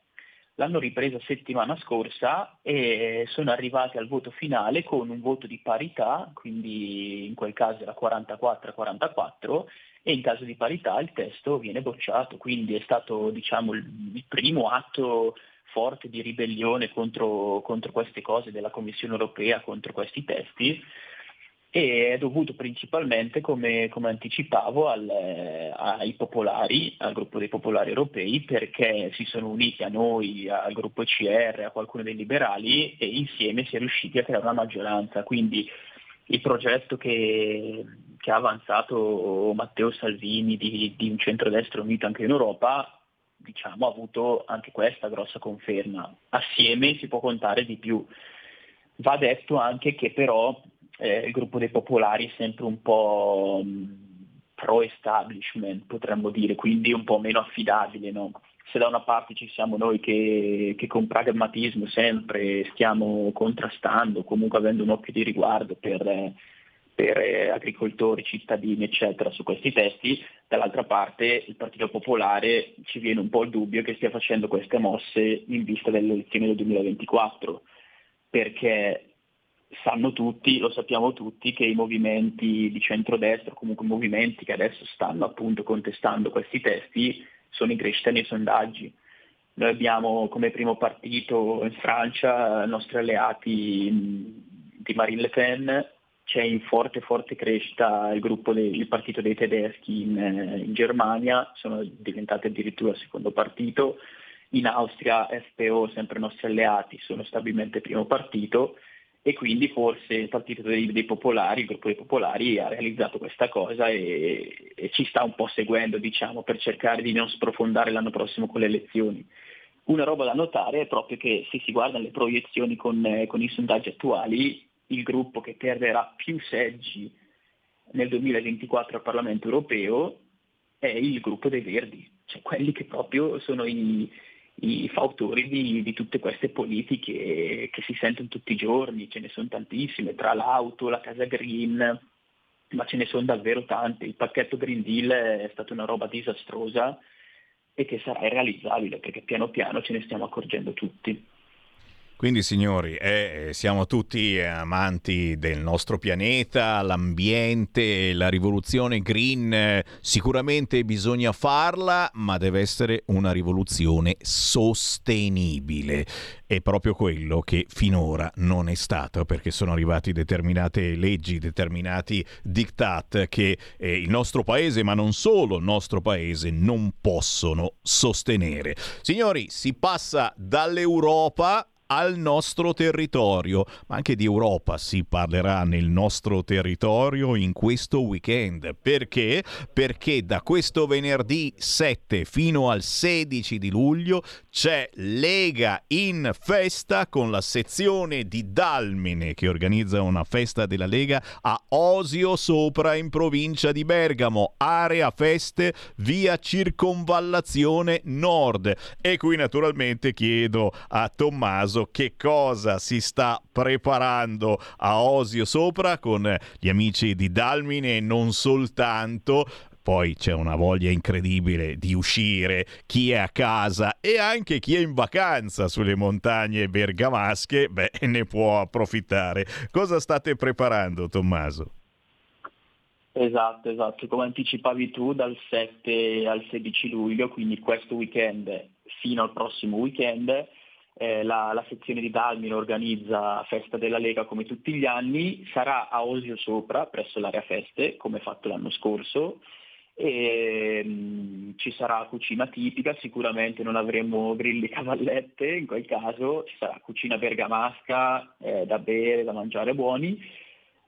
l'hanno ripresa settimana scorsa e sono arrivati al voto finale con un voto di parità, quindi in quel caso era 44-44 e in caso di parità il testo viene bocciato, quindi è stato diciamo, il, primo atto forte di ribellione contro, contro queste cose della Commissione europea, contro questi testi e è dovuto principalmente, come, come anticipavo, al, eh, ai popolari, al gruppo dei popolari europei, perché si sono uniti a noi, al gruppo ECR, a qualcuno dei liberali e insieme si è riusciti a creare una maggioranza. Quindi il progetto che, che ha avanzato Matteo Salvini di, di un centrodestra unito anche in Europa diciamo, ha avuto anche questa grossa conferma. Assieme si può contare di più. Va detto anche che però eh, il gruppo dei popolari è sempre un po' pro-establishment, potremmo dire, quindi un po' meno affidabile. No? Se da una parte ci siamo noi che, che, con pragmatismo sempre stiamo contrastando, comunque avendo un occhio di riguardo per, per agricoltori, cittadini, eccetera, su questi testi, dall'altra parte il Partito Popolare ci viene un po' il dubbio che stia facendo queste mosse in vista delle elezioni del 2024, perché sanno tutti, lo sappiamo tutti, che i movimenti di centrodestra, comunque movimenti che adesso stanno appunto contestando questi testi, sono in crescita nei sondaggi. Noi abbiamo come primo partito in Francia i nostri alleati di Marine Le Pen, c'è in forte forte crescita il, dei, il partito dei tedeschi in, in, Germania, sono diventati addirittura il secondo partito, in Austria FPO, sempre i nostri alleati, sono stabilmente primo partito e quindi forse il partito dei, dei, popolari, il gruppo dei popolari ha realizzato questa cosa e, e, ci sta un po' seguendo diciamo, per cercare di non sprofondare l'anno prossimo con le elezioni. Una roba da notare è proprio che se si guardano le proiezioni con, eh, con i sondaggi attuali, il gruppo che perderà più seggi nel 2024 al Parlamento europeo è il gruppo dei Verdi, cioè quelli che proprio sono i, i fautori di, di, tutte queste politiche che si sentono tutti i giorni, ce ne sono tantissime, tra l'auto, la casa green, ma ce ne sono davvero tante. Il pacchetto Green Deal è stata una roba disastrosa e che sarà irrealizzabile perché piano piano ce ne stiamo accorgendo tutti. Quindi signori, eh, siamo tutti amanti del nostro pianeta, l'ambiente, la rivoluzione green, eh, sicuramente bisogna farla, ma deve essere una rivoluzione sostenibile. È proprio quello che finora non è stato, perché sono arrivati determinate leggi, determinati diktat che eh, il nostro paese, ma non solo il nostro paese, non possono sostenere. Signori, si passa dall'Europa al nostro territorio, ma anche di Europa si parlerà nel nostro territorio in questo weekend. Perché? Perché da questo venerdì 7 fino al 16 di luglio c'è Lega in festa con la sezione di Dalmine che organizza una festa della Lega a Osio sopra in provincia di Bergamo, area feste via circonvallazione nord. E qui naturalmente chiedo a Tommaso caso che cosa si sta preparando a Osio Sopra con gli amici di Dalmine e non soltanto poi c'è una voglia incredibile di uscire, chi è a casa e anche chi è in vacanza sulle montagne bergamasche, beh, ne può approfittare. Cosa state preparando, Tommaso? Esatto, esatto, come anticipavi tu dal 7 al 16 luglio, quindi questo weekend fino al prossimo weekend, eh, la, la, sezione di Dalmino organizza Festa della Lega come tutti gli anni, sarà a Osio Sopra, presso l'area feste, come fatto l'anno scorso, e mh, ci sarà cucina tipica, sicuramente non avremo grilli cavallette in quel caso, ci sarà cucina bergamasca eh, da bere, da mangiare buoni,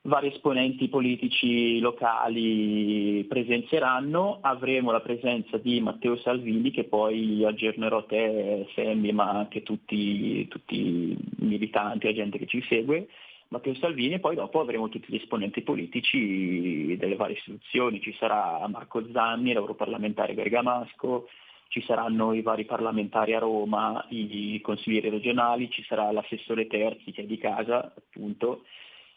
vari esponenti politici locali presenzieranno, avremo la presenza di Matteo Salvini che poi aggiornerò te, Semmi, ma anche tutti, tutti i militanti, la gente che ci segue, Matteo Salvini e poi dopo avremo tutti gli esponenti politici delle varie istituzioni, ci sarà Marco Zanni, l'europarlamentare bergamasco, ci saranno i vari parlamentari a Roma, i consiglieri regionali, ci sarà l'assessore Terzi che è di casa appunto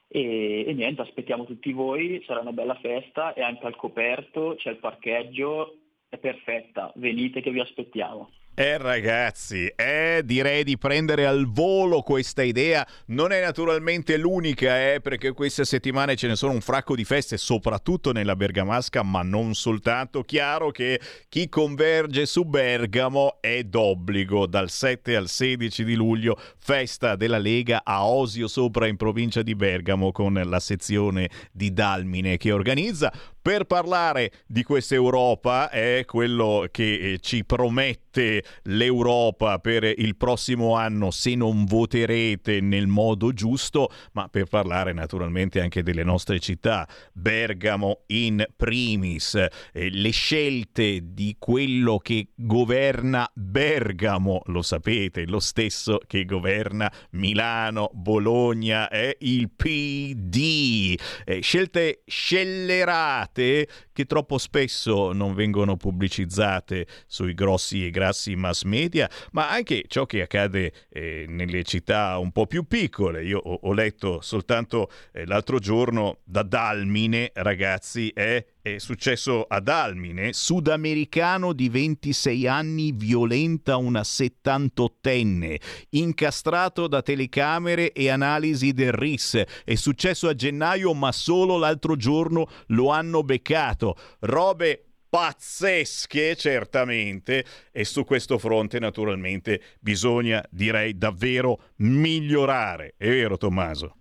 e, e, niente, aspettiamo tutti voi, sarà una bella festa e anche al coperto c'è il parcheggio, è perfetta, venite che vi aspettiamo. Eh ragazzi, eh, direi di prendere al volo questa idea. Non è naturalmente l'unica, eh, perché queste settimane ce ne sono un fracco di feste, soprattutto nella Bergamasca, ma non soltanto. Chiaro che chi converge su Bergamo è d'obbligo. Dal 7 al 16 di luglio, festa della Lega a Osio Sopra in provincia di Bergamo con la sezione di Dalmine che organizza per parlare di questa Europa, è quello che eh, ci promette l'Europa per il prossimo anno se non voterete nel modo giusto, ma per parlare naturalmente anche delle nostre città, Bergamo in primis, eh, le scelte di quello che governa Bergamo, lo sapete, lo stesso che governa Milano, Bologna, è il PD, eh, scelte scellerate date che troppo spesso non vengono pubblicizzate sui grossi e grassi mass media, ma anche ciò che accade eh, nelle città un po' più piccole. Io ho, ho letto soltanto eh, l'altro giorno da Dalmine, ragazzi, è è successo ad Almine, sudamericano di 26 anni violenta una 78enne, incastrato da telecamere e analisi del RIS. È successo a gennaio, ma solo l'altro giorno lo hanno beccato. Robe pazzesche certamente e su questo fronte naturalmente bisogna direi davvero migliorare. È vero Tommaso?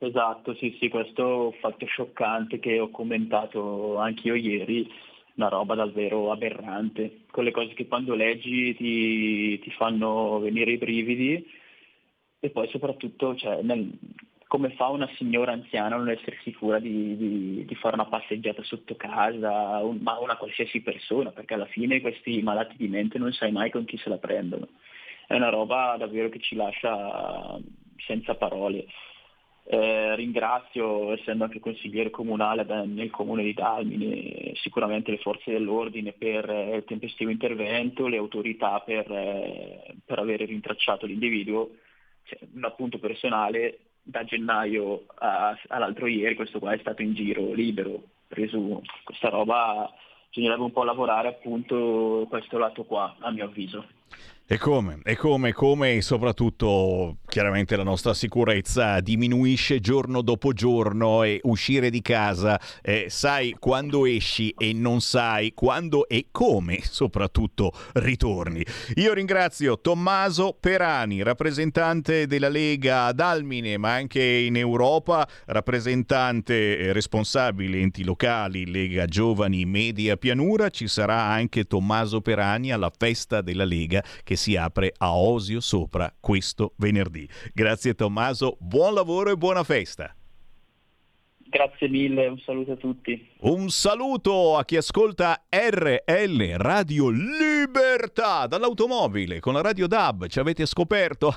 Esatto, sì, sì, questo fatto scioccante che ho commentato anche io ieri, una roba davvero aberrante, quelle cose che quando leggi ti, ti fanno venire i brividi e poi soprattutto cioè, nel, come fa una signora anziana a non essere sicura di, di, di fare una passeggiata sotto casa, un, ma una qualsiasi persona, perché alla fine questi malati di mente non sai mai con chi se la prendono. È una roba davvero che ci lascia senza parole. Eh, ringrazio, essendo anche consigliere comunale nel comune di Dalmine, sicuramente le forze dell'ordine per eh, il tempestivo intervento, le autorità per, eh, per aver rintracciato l'individuo. Cioè, un appunto personale, da gennaio a, all'altro ieri questo qua è stato in giro libero, preso questa roba, bisognerebbe un po' lavorare appunto questo lato qua, a mio avviso. E come, e come, come e soprattutto chiaramente la nostra sicurezza diminuisce giorno dopo giorno e uscire di casa, eh, sai quando esci e non sai quando e come soprattutto ritorni. Io ringrazio Tommaso Perani, rappresentante della Lega ad Almine ma anche in Europa, rappresentante eh, responsabile enti locali, Lega Giovani Media Pianura, ci sarà anche Tommaso Perani alla festa della Lega che si apre a Osio Sopra questo venerdì. Grazie Tommaso, buon lavoro e buona festa. Grazie mille, un saluto a tutti. Un saluto a chi ascolta RL Radio Libertà dall'automobile con la radio DAB. Ci avete scoperto?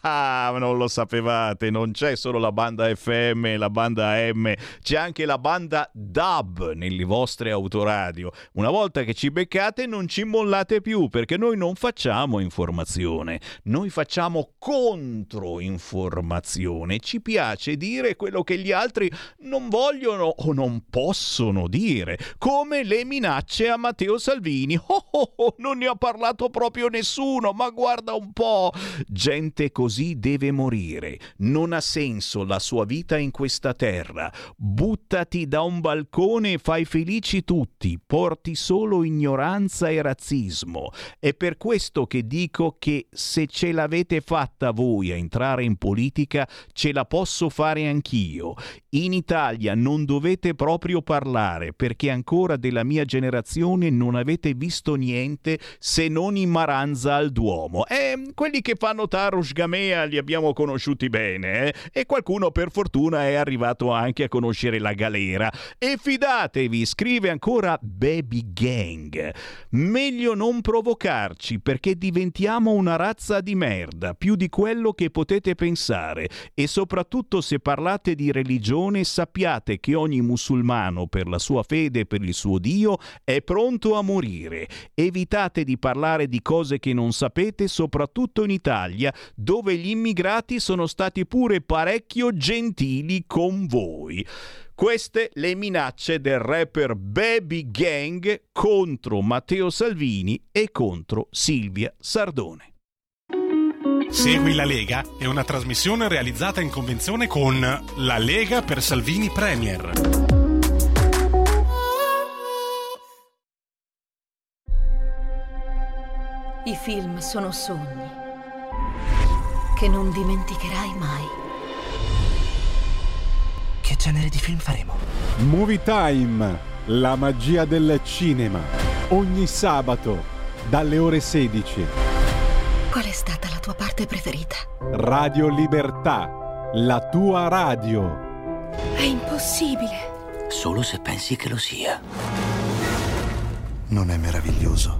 non lo sapevate, non c'è solo la banda FM la banda AM, c'è anche la banda DAB nelle vostre autoradio. Una volta che ci beccate non ci mollate più perché noi non facciamo informazione, noi facciamo controinformazione. Ci piace dire quello che gli altri non vogliono o non possono dire, come le minacce a Matteo Salvini. Oh, oh, oh, non ne ha parlato proprio nessuno, ma guarda un po'. Gente così deve morire. Non ha senso la sua vita in questa terra. Buttati da un balcone e fai felici tutti, porti solo ignoranza e razzismo. È per questo che dico che se ce l'avete fatta voi a entrare in politica, ce la posso fare anch'io. In Italia Italia non dovete proprio parlare perché ancora della mia generazione non avete visto niente se non in Maranza al Duomo. E quelli che fanno Tarush Gamea li abbiamo conosciuti bene eh? e qualcuno per fortuna è arrivato anche a conoscere la galera. E fidatevi, scrive ancora Baby Gang. Meglio non provocarci perché diventiamo una razza di merda, più di quello che potete pensare. E soprattutto se parlate di religione sappiate che ogni musulmano per la sua fede e per il suo Dio è pronto a morire. Evitate di parlare di cose che non sapete, soprattutto in Italia, dove gli immigrati sono stati pure parecchio gentili con voi. Queste le minacce del rapper Baby Gang contro Matteo Salvini e contro Silvia Sardone. Segui la Lega è una trasmissione realizzata in convenzione con La Lega per Salvini Premier. I film sono sogni che non dimenticherai mai. Che genere di film faremo? Movie Time, la magia del cinema. Ogni sabato, dalle ore 16. Qual è stata la tua parte preferita? Radio Libertà, la tua radio. È impossibile. Solo se pensi che lo sia. Non è meraviglioso?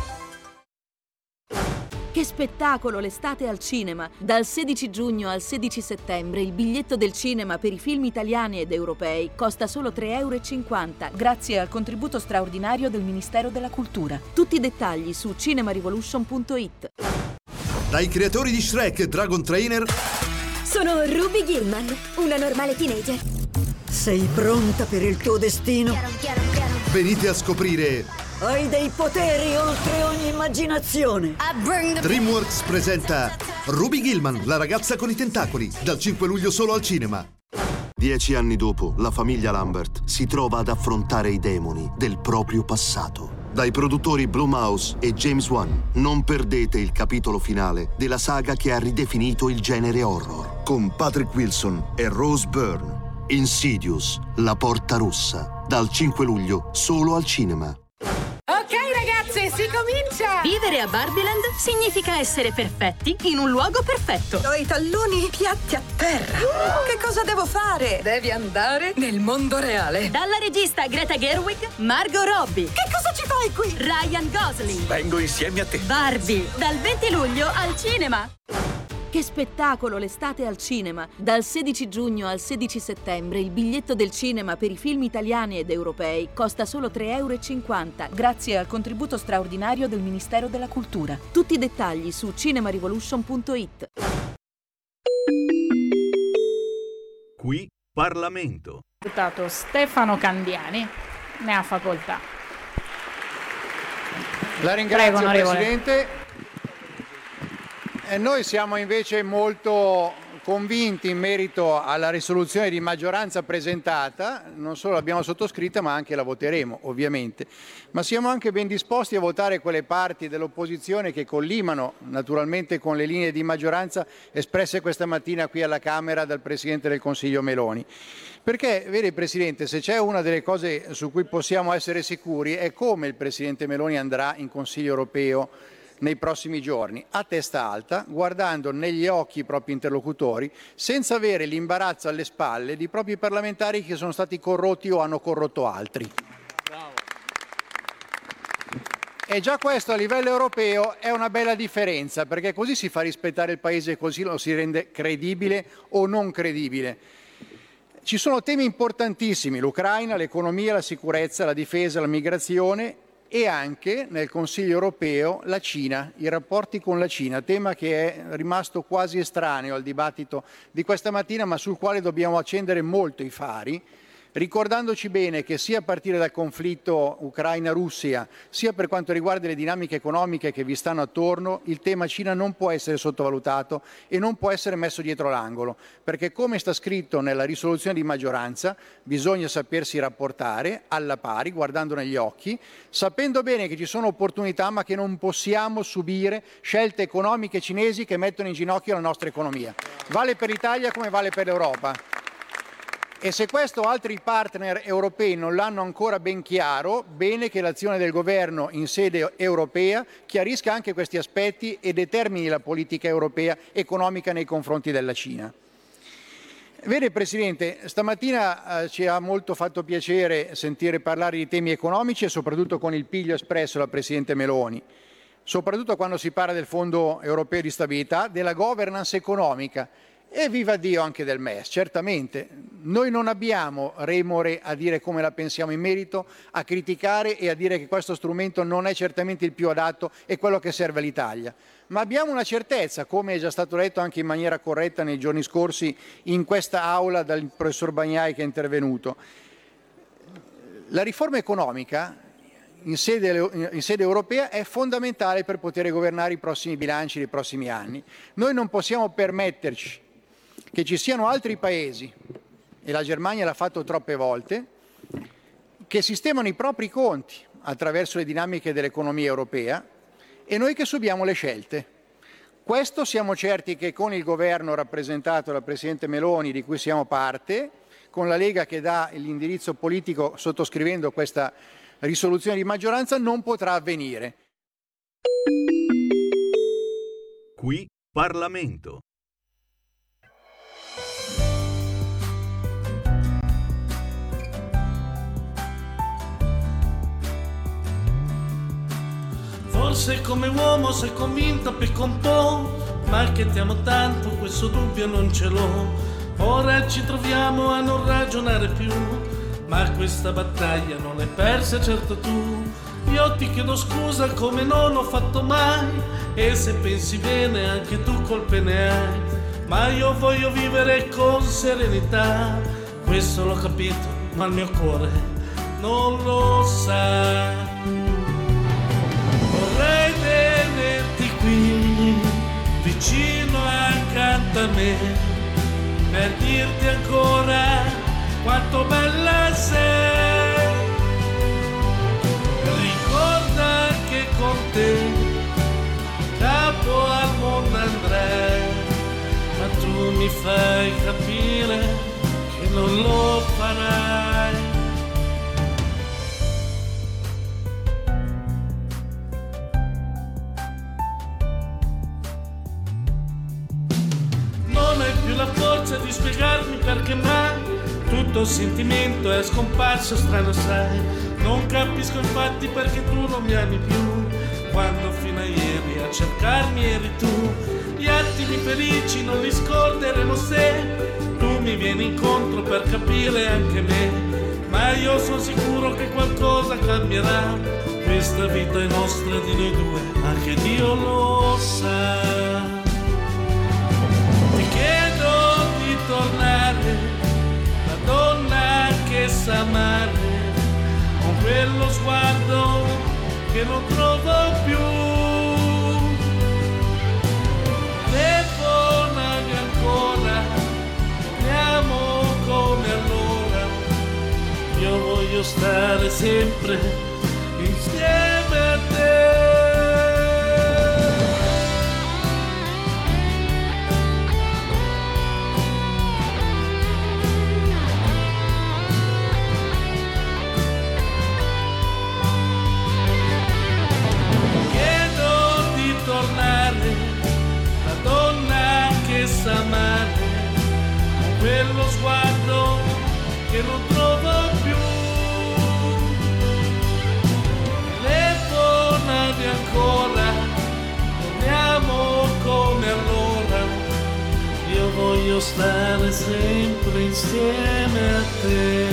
Che spettacolo l'estate al cinema! Dal 16 giugno al 16 settembre il biglietto del cinema per i film italiani ed europei costa solo 3,50 euro grazie al contributo straordinario del Ministero della Cultura. Tutti i dettagli su cinemarivolution.it. Dai creatori di Shrek Dragon Trainer Sono Ruby Gilman, una normale teenager. Sei pronta per il tuo destino? venite a scoprire Hai dei poteri oltre ogni immaginazione. DreamWorks presenta Ruby Gilman, la ragazza con i tentacoli, dal 5 luglio solo al cinema. Dieci anni dopo, la famiglia Lambert si trova ad affrontare i demoni del proprio passato. Dai produttori Blumhouse e James Wan, non perdete il capitolo finale della saga che ha ridefinito il genere horror. Con Patrick Wilson e Rose Byrne. Insidious, la porta rossa. Dal 5 luglio solo al cinema. Ok ragazze, si comincia! Vivere a Barbieland significa essere perfetti in un luogo perfetto. Ho i talloni piatti a terra. Che cosa devo fare? Devi andare nel mondo reale. Dalla regista Greta Gerwig, Margot Robbie. Che cosa ci fai qui? Ryan Gosling. Vengo insieme a te. Barbie, dal 20 luglio al cinema. Che spettacolo l'estate al cinema! Dal 16 giugno al 16 settembre il biglietto del cinema per i film italiani ed europei costa solo 3,50 euro grazie al contributo straordinario del Ministero della Cultura. Tutti i dettagli su cinemarivolution.it. Qui Parlamento. Deputato Stefano Candiani ne ha facoltà. La ringrazio Prego, onorevole. Presidente. Noi siamo invece molto convinti in merito alla risoluzione di maggioranza presentata, non solo l'abbiamo sottoscritta ma anche la voteremo ovviamente, ma siamo anche ben disposti a votare quelle parti dell'opposizione che collimano naturalmente con le linee di maggioranza espresse questa mattina qui alla Camera dal Presidente del Consiglio Meloni. Perché, vede Presidente, se c'è una delle cose su cui possiamo essere sicuri è come il Presidente Meloni andrà in Consiglio europeo nei prossimi giorni, a testa alta, guardando negli occhi i propri interlocutori, senza avere l'imbarazzo alle spalle di propri parlamentari che sono stati corrotti o hanno corrotto altri. E già questo a livello europeo è una bella differenza, perché così si fa rispettare il paese, così lo si rende credibile o non credibile. Ci sono temi importantissimi, l'Ucraina, l'economia, la sicurezza, la difesa, la migrazione e anche nel Consiglio europeo la Cina, i rapporti con la Cina, tema che è rimasto quasi estraneo al dibattito di questa mattina, ma sul quale dobbiamo accendere molto i fari ricordandoci bene che sia a partire dal conflitto Ucraina-Russia, sia per quanto riguarda le dinamiche economiche che vi stanno attorno, il tema Cina non può essere sottovalutato e non può essere messo dietro l'angolo, perché come sta scritto nella risoluzione di maggioranza, bisogna sapersi rapportare alla pari, guardando negli occhi, sapendo bene che ci sono opportunità ma che non possiamo subire scelte economiche cinesi che mettono in ginocchio la nostra economia. Vale per l'Italia come vale per l'Europa. E se questo altri partner europei non l'hanno ancora ben chiaro, bene che l'azione del governo in sede europea chiarisca anche questi aspetti e determini la politica europea economica nei confronti della Cina. Vede Presidente, stamattina eh, ci ha molto fatto piacere sentire parlare di temi economici e soprattutto con il piglio espresso dal Presidente Meloni, soprattutto quando si parla del Fondo europeo di stabilità, della governance economica e viva Dio anche del MES, certamente. Noi non abbiamo remore a dire come la pensiamo in merito, a criticare e a dire che questo strumento non è certamente il più adatto e quello che serve all'Italia. Ma abbiamo una certezza, come è già stato detto anche in maniera corretta nei giorni scorsi in questa aula dal professor Bagnai che è intervenuto. La riforma economica in sede, in sede, europea è fondamentale per poter governare i prossimi bilanci dei prossimi anni. Noi non possiamo permetterci che ci siano altri paesi, e la Germania l'ha fatto troppe volte, che sistemano i propri conti attraverso le dinamiche dell'economia europea e noi che subiamo le scelte. Questo siamo certi che con il governo rappresentato dal Presidente Meloni, di cui siamo parte, con la Lega che dà l'indirizzo politico sottoscrivendo questa risoluzione di maggioranza, non potrà avvenire. Qui Parlamento. Forse come uomo sei convinta per un po', ma che ti amo tanto questo dubbio non ce l'ho. Ora ci troviamo a non ragionare più, ma questa battaglia non l'hai persa certo tu. Io ti chiedo scusa come non ho fatto mai, e se pensi bene anche tu colpe ne hai. Ma io voglio vivere con serenità, questo l'ho capito, ma il mio cuore non lo sa. Tenerti qui, vicino accanto a me, per dirti ancora quanto bella sei. Ricorda che con te capo al mondo andrei, ma tu mi fai capire che non lo farai. Forza di spiegarmi perché mai tutto il sentimento è scomparso strano sai. Non capisco infatti perché tu non mi ami più. Quando fino a ieri a cercarmi eri tu. Gli attimi felici non li scorderemo se tu mi vieni incontro per capire anche me. Ma io sono sicuro che qualcosa cambierà. Questa vita è nostra di noi due anche Dio lo sa amare, con quello sguardo che non trovo più. Telefonami ancora, torniamo come allora, io voglio stare sempre insieme a te. Voglio stare sempre insieme a te.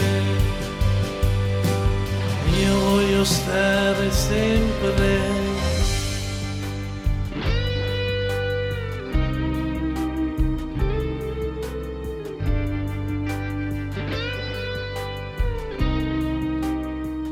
Io voglio stare sempre.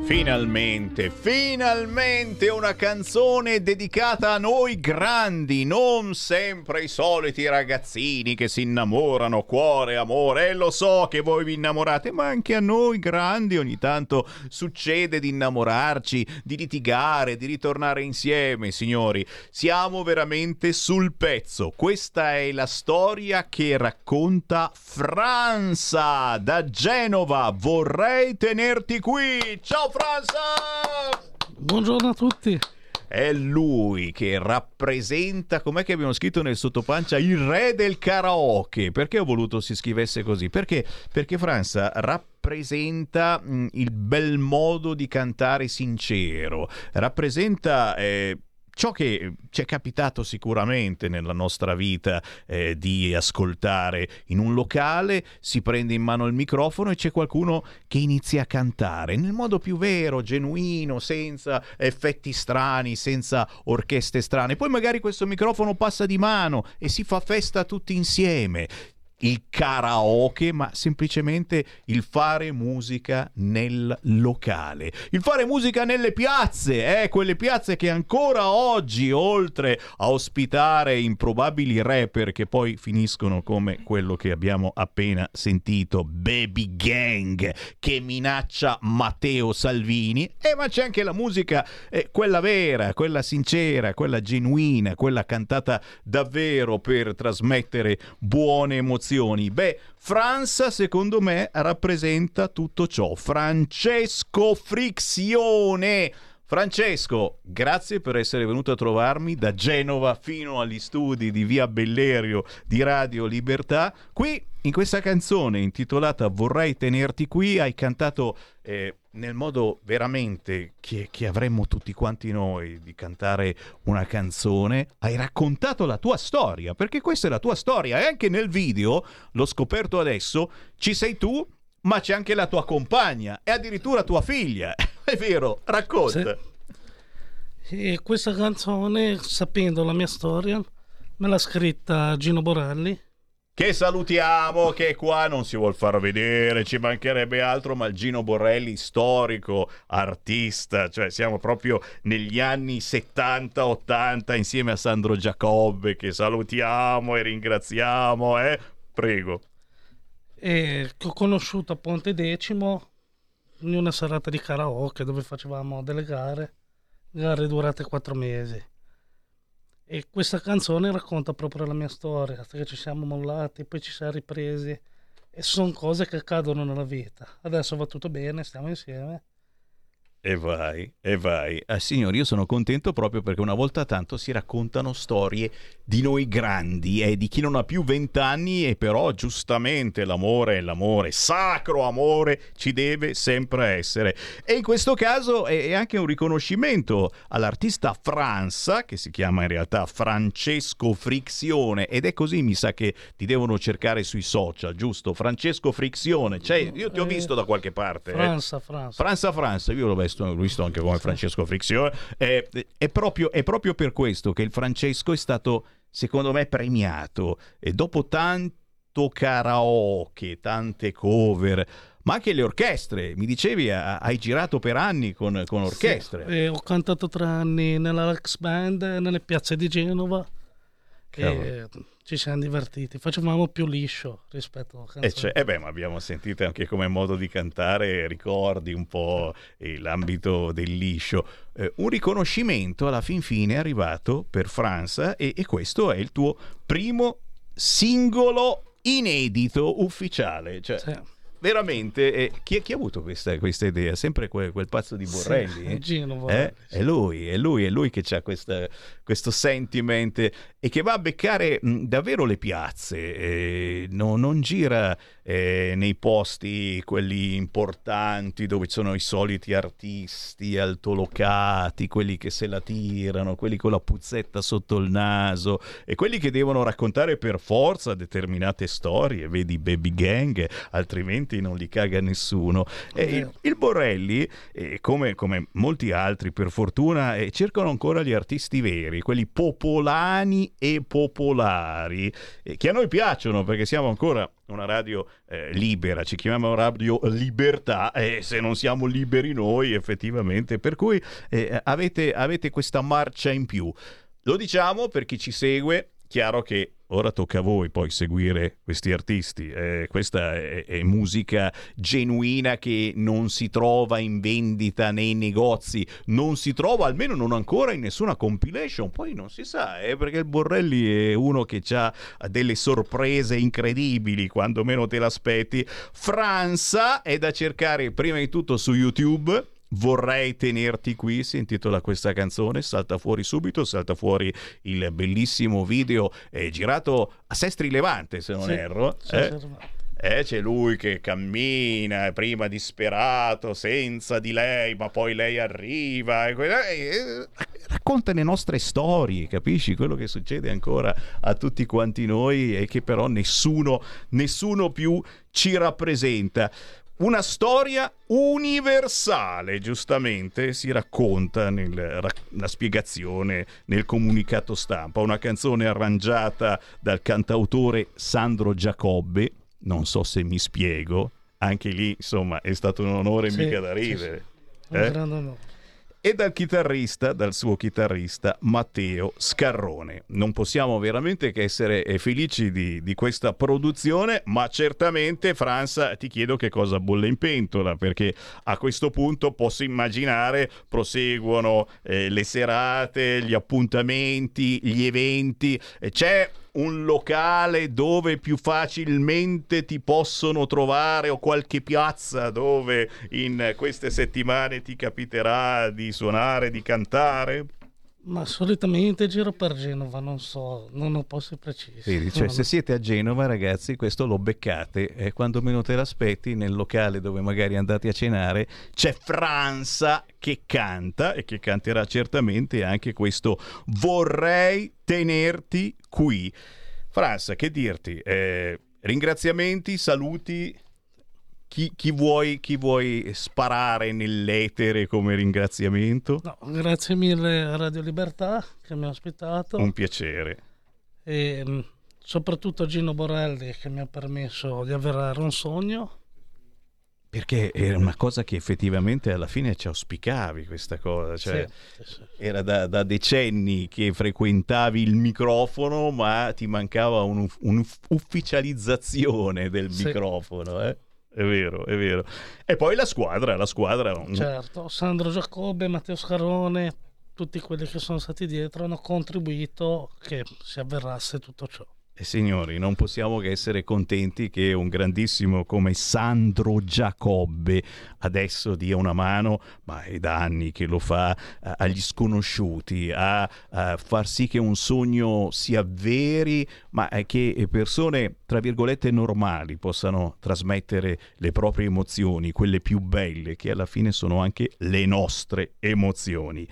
Finalmente, finalmente una canzone dedicata a noi grandi, non sempre i soliti ragazzini che si innamorano, cuore, amore. E lo so che voi vi innamorate, ma anche a noi grandi ogni tanto succede di innamorarci, di litigare, di ritornare insieme, signori. Siamo veramente sul pezzo. Questa è la storia che racconta Franza da Genova. Vorrei tenerti qui. Ciao Franza! Buongiorno a tutti. È lui che rappresenta, com'è che abbiamo scritto nel sottopancia, il re del karaoke. Perché ho voluto si scrivesse così? Perché, perché Franza rappresenta mh, il bel modo di cantare sincero, rappresenta... Eh, ciò che ci è capitato sicuramente nella nostra vita eh, di ascoltare in un locale, si prende in mano il microfono e c'è qualcuno che inizia a cantare nel modo più vero, genuino, senza effetti strani, senza orchestre strane. Poi magari questo microfono passa di mano e si fa festa tutti insieme il karaoke, ma semplicemente il fare musica nel locale. Il fare musica nelle piazze, eh, quelle piazze che ancora oggi, oltre a ospitare improbabili rapper che poi finiscono come quello che abbiamo appena sentito, Baby Gang, che minaccia Matteo Salvini, eh, ma c'è anche la musica, eh, quella vera, quella sincera, quella genuina, quella cantata davvero per trasmettere buone emozioni Beh, Franza secondo me rappresenta tutto ciò. Francesco Frizione. Francesco, grazie per essere venuto a trovarmi da Genova fino agli studi di Via Bellerio di Radio Libertà. Qui in questa canzone intitolata Vorrei tenerti qui hai cantato eh, nel modo veramente che, che, avremmo tutti quanti noi di cantare una canzone, hai raccontato la tua storia, perché questa è la tua storia e anche nel video, l'ho scoperto adesso, ci sei tu, ma c'è anche la tua compagna e addirittura tua figlia. è vero, racconta. Sì. E questa canzone, sapendo la mia storia, me l'ha scritta Gino Borelli che salutiamo, che qua non si vuol far vedere, ci mancherebbe altro, ma Gino Borrelli, storico, artista, cioè siamo proprio negli anni 70-80 insieme a Sandro Giacobbe, che salutiamo e ringraziamo, eh? Prego. E ho conosciuto a Ponte Decimo in una serata di karaoke dove facevamo delle gare, gare durate quattro mesi. E questa canzone racconta proprio la mia storia, che ci siamo mollati, poi ci siamo ripresi. E sono cose che accadono nella vita. Adesso va tutto bene, stiamo insieme. E vai, e vai. Ah, signori, io sono contento proprio perché una volta tanto si raccontano storie di noi grandi e eh, di chi non ha più vent'anni e però giustamente l'amore, l'amore, sacro amore ci deve sempre essere. E in questo caso è anche un riconoscimento all'artista Franza, che si chiama in realtà Francesco Frizione ed è così mi sa che ti devono cercare sui social, giusto? Francesco Frizione, cioè io ti ho visto da qualche parte. Franza, eh. Franza. Franza, Franza, io l'ho visto visto, visto anche come Francesco Frizione. È, è, proprio, è proprio per questo che il Francesco è stato, secondo me, premiato. E dopo tanto karaoke, tante cover, ma anche le orchestre. Mi dicevi, hai girato per anni con, con orchestre. Sì, ho cantato tre anni nella Rex Band, nelle piazze di Genova. E ci siamo divertiti, facevamo più liscio rispetto a canzoni. Eh, cioè, eh beh, ma abbiamo sentito anche come modo di cantare, ricordi un po' l'ambito del liscio. Eh, un riconoscimento alla fin fine è arrivato per Franza e, e questo è il tuo primo singolo inedito ufficiale. Cioè, sì veramente eh, chi, chi, ha avuto questa, questa idea? Sempre quel, quel, pazzo di Borrelli? Sì, Gino Borrelli eh? È lui, è lui, è lui che ha questa, questo sentiment e che va a beccare mh, davvero le piazze, eh, no, non gira eh, nei posti quelli importanti dove ci sono i soliti artisti altolocati, quelli che se la tirano, quelli con la puzzetta sotto il naso e quelli che devono raccontare per forza determinate storie, vedi Baby Gang, altrimenti non li caga nessuno. E il, il Borrelli, eh, come, come molti altri per fortuna, eh, cercano ancora gli artisti veri, quelli popolani e popolari, che a noi piacciono perché siamo ancora una radio eh, libera, ci chiamiamo radio libertà e se non siamo liberi noi effettivamente, per cui eh, avete, avete questa marcia in più. Lo diciamo per chi ci segue, chiaro che ora tocca a voi poi seguire questi artisti. Eh, questa è, è, musica genuina che non si trova in vendita nei negozi, non si trova almeno non ancora in nessuna compilation. Poi non si sa, eh, perché il Borrelli è uno che ha delle sorprese incredibili quando meno te l'aspetti. Franza è da cercare prima di tutto su YouTube Vorrei tenerti qui, si intitola questa canzone, salta fuori subito, salta fuori il bellissimo video eh, girato a Sestri Levante, se non sì, erro. Sì, eh? Eh, c'è lui che cammina, prima disperato, senza di lei, ma poi lei arriva. E que- eh, racconta le nostre storie, capisci? Quello che succede ancora a tutti quanti noi e che però nessuno, nessuno più ci rappresenta. Una storia universale, giustamente, si racconta nella spiegazione nel comunicato stampa. Una canzone arrangiata dal cantautore Sandro Giacobbe, non so se mi spiego, anche lì insomma è stato un onore sì, mica da ridere. Sì, sì. Eh? E dal chitarrista, dal suo chitarrista Matteo Scarrone. Non possiamo veramente che essere eh, felici di, di questa produzione, ma certamente Franza ti chiedo che cosa bolle in pentola, perché a questo punto posso immaginare proseguono eh, le serate, gli appuntamenti, gli eventi, c'è un locale dove più facilmente ti possono trovare o qualche piazza dove in queste settimane ti capiterà di suonare, di cantare? Ma solitamente giro per Genova, non so, non ho posti precisi. Vedi, cioè, se siete a Genova, ragazzi, questo lo beccate e quando meno te l'aspetti, nel locale dove magari andate a cenare, c'è Franza che canta e che canterà certamente anche questo Vorrei tenerti qui. Franza, che dirti? Eh, ringraziamenti, saluti chi, chi, vuoi, chi, vuoi, sparare nell'etere come ringraziamento? No, grazie mille a Radio Libertà che mi ha ospitato. Un piacere. E mm, soprattutto a Gino Borelli che mi ha permesso di avverare un sogno. Perché era una cosa che effettivamente alla fine ci auspicavi questa cosa, cioè sì, sì. era da, da, decenni che frequentavi il microfono ma ti mancava un'ufficializzazione del sì. microfono. Eh? È vero, è vero. E poi la squadra, la squadra... Certo, Sandro Giacobbe, Matteo Scarone, tutti quelli che sono stati dietro hanno contribuito che si avverasse tutto ciò. Signori, non possiamo che essere contenti che un grandissimo come Sandro Giacobbe adesso dia una mano, ma è da anni che lo fa, agli sconosciuti, a, a far sì che un sogno si avveri, ma che persone, tra virgolette, normali possano trasmettere le proprie emozioni, quelle più belle, che alla fine sono anche le nostre emozioni.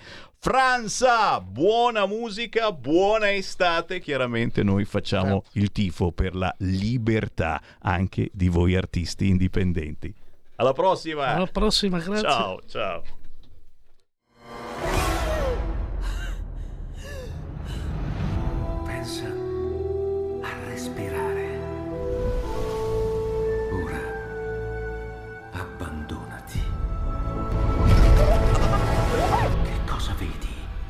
Franza, buona musica, buona estate. Chiaramente noi facciamo certo. il tifo per la libertà anche di voi artisti indipendenti. Alla prossima. Alla prossima, grazie. Ciao, ciao.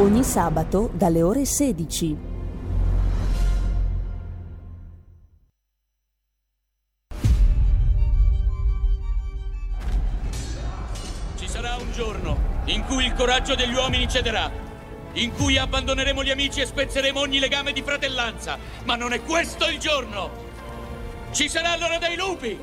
ogni sabato dalle ore 16. Ci sarà un giorno in cui il coraggio degli uomini cederà, in cui abbandoneremo gli amici e spezzeremo ogni legame di fratellanza, ma non è questo il giorno! Ci sarà l'ora dei lupi!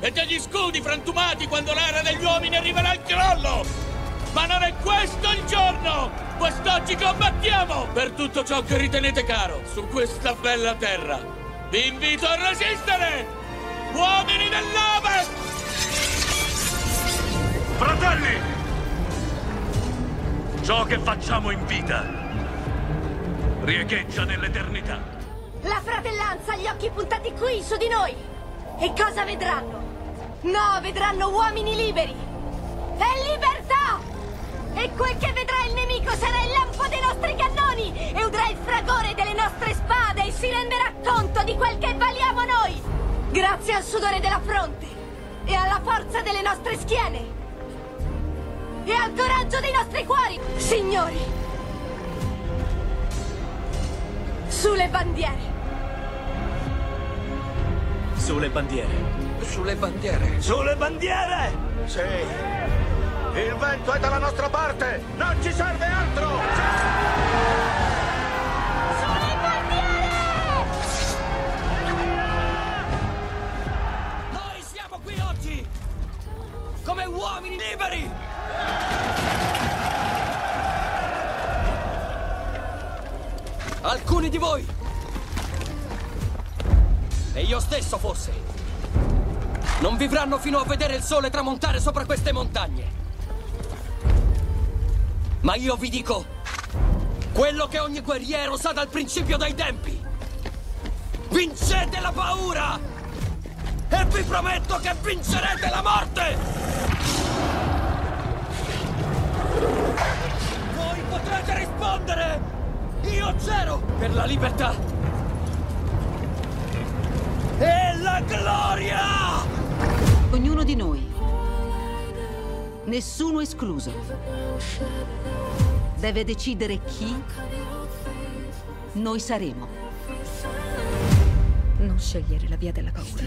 E degli scudi frantumati quando l'era degli uomini arriverà al crollo! Ma non è questo il giorno! Quest'oggi combattiamo per tutto ciò che ritenete caro su questa bella terra. Vi invito a resistere! Uomini dell'Ovest! Fratelli! Ciò che facciamo in vita riecheggia nell'eternità. La fratellanza ha gli occhi puntati qui, su di noi! E cosa vedranno? No, vedranno uomini liberi! E libertà! E quel che vedrà il nemico sarà il lampo dei nostri cannoni! E udrà il fragore delle nostre spade e si renderà conto di quel che valiamo noi! Grazie al sudore della fronte! E alla forza delle nostre schiene! E al coraggio dei nostri cuori! Signori! Sulle bandiere! Sulle bandiere. Sulle bandiere. Sulle bandiere! Sì. Il vento è dalla nostra parte! Non ci serve altro! Noi siamo qui oggi come uomini liberi! Alcuni di voi e io stesso forse non vivranno fino a vedere il sole tramontare sopra queste montagne. Ma io vi dico quello che ogni guerriero sa dal principio dei tempi. Vincete la paura! E vi prometto che vincerete la morte! Voi potrete rispondere! Io c'ero per la libertà! E la gloria! Ognuno di noi, nessuno escluso, deve decidere chi noi saremo. Non scegliere la via della paura,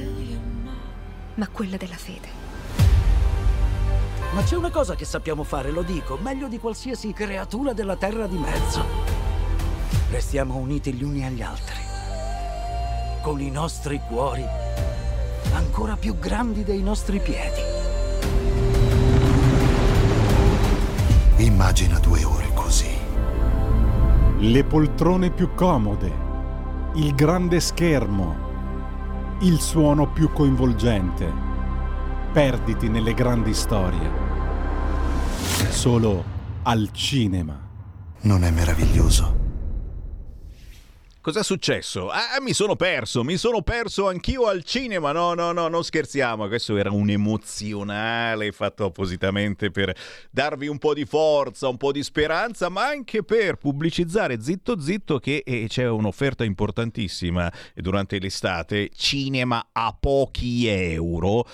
ma quella della fede. Ma c'è una cosa che sappiamo fare, lo dico, meglio di qualsiasi creatura della terra di mezzo. Restiamo uniti gli uni agli altri, con i nostri cuori ancora più grandi dei nostri piedi. Immagina due ore così. Le poltrone più comode, il grande schermo, il suono più coinvolgente. Perditi nelle grandi storie. Solo al cinema. Non è meraviglioso? Cos'è successo? Ah, mi sono perso, mi sono perso anch'io al cinema. No, no, no, non scherziamo. Questo era un emozionale fatto appositamente per darvi un po' di forza, un po' di speranza, ma anche per pubblicizzare zitto zitto che eh, c'è un'offerta importantissima durante l'estate. Cinema a pochi euro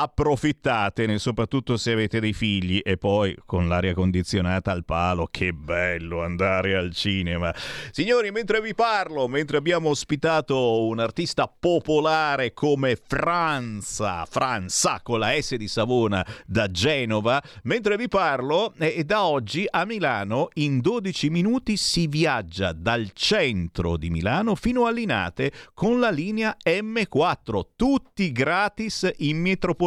approfittatene, soprattutto se avete dei figli e poi con l'aria condizionata al palo, che bello andare al cinema. Signori, mentre vi parlo, mentre abbiamo ospitato un artista popolare come Franza, Franza con la S di Savona da Genova, mentre vi parlo, eh, da oggi a Milano in 12 minuti si viaggia dal centro di Milano fino a Linate con la linea M4, tutti gratis in metropolitana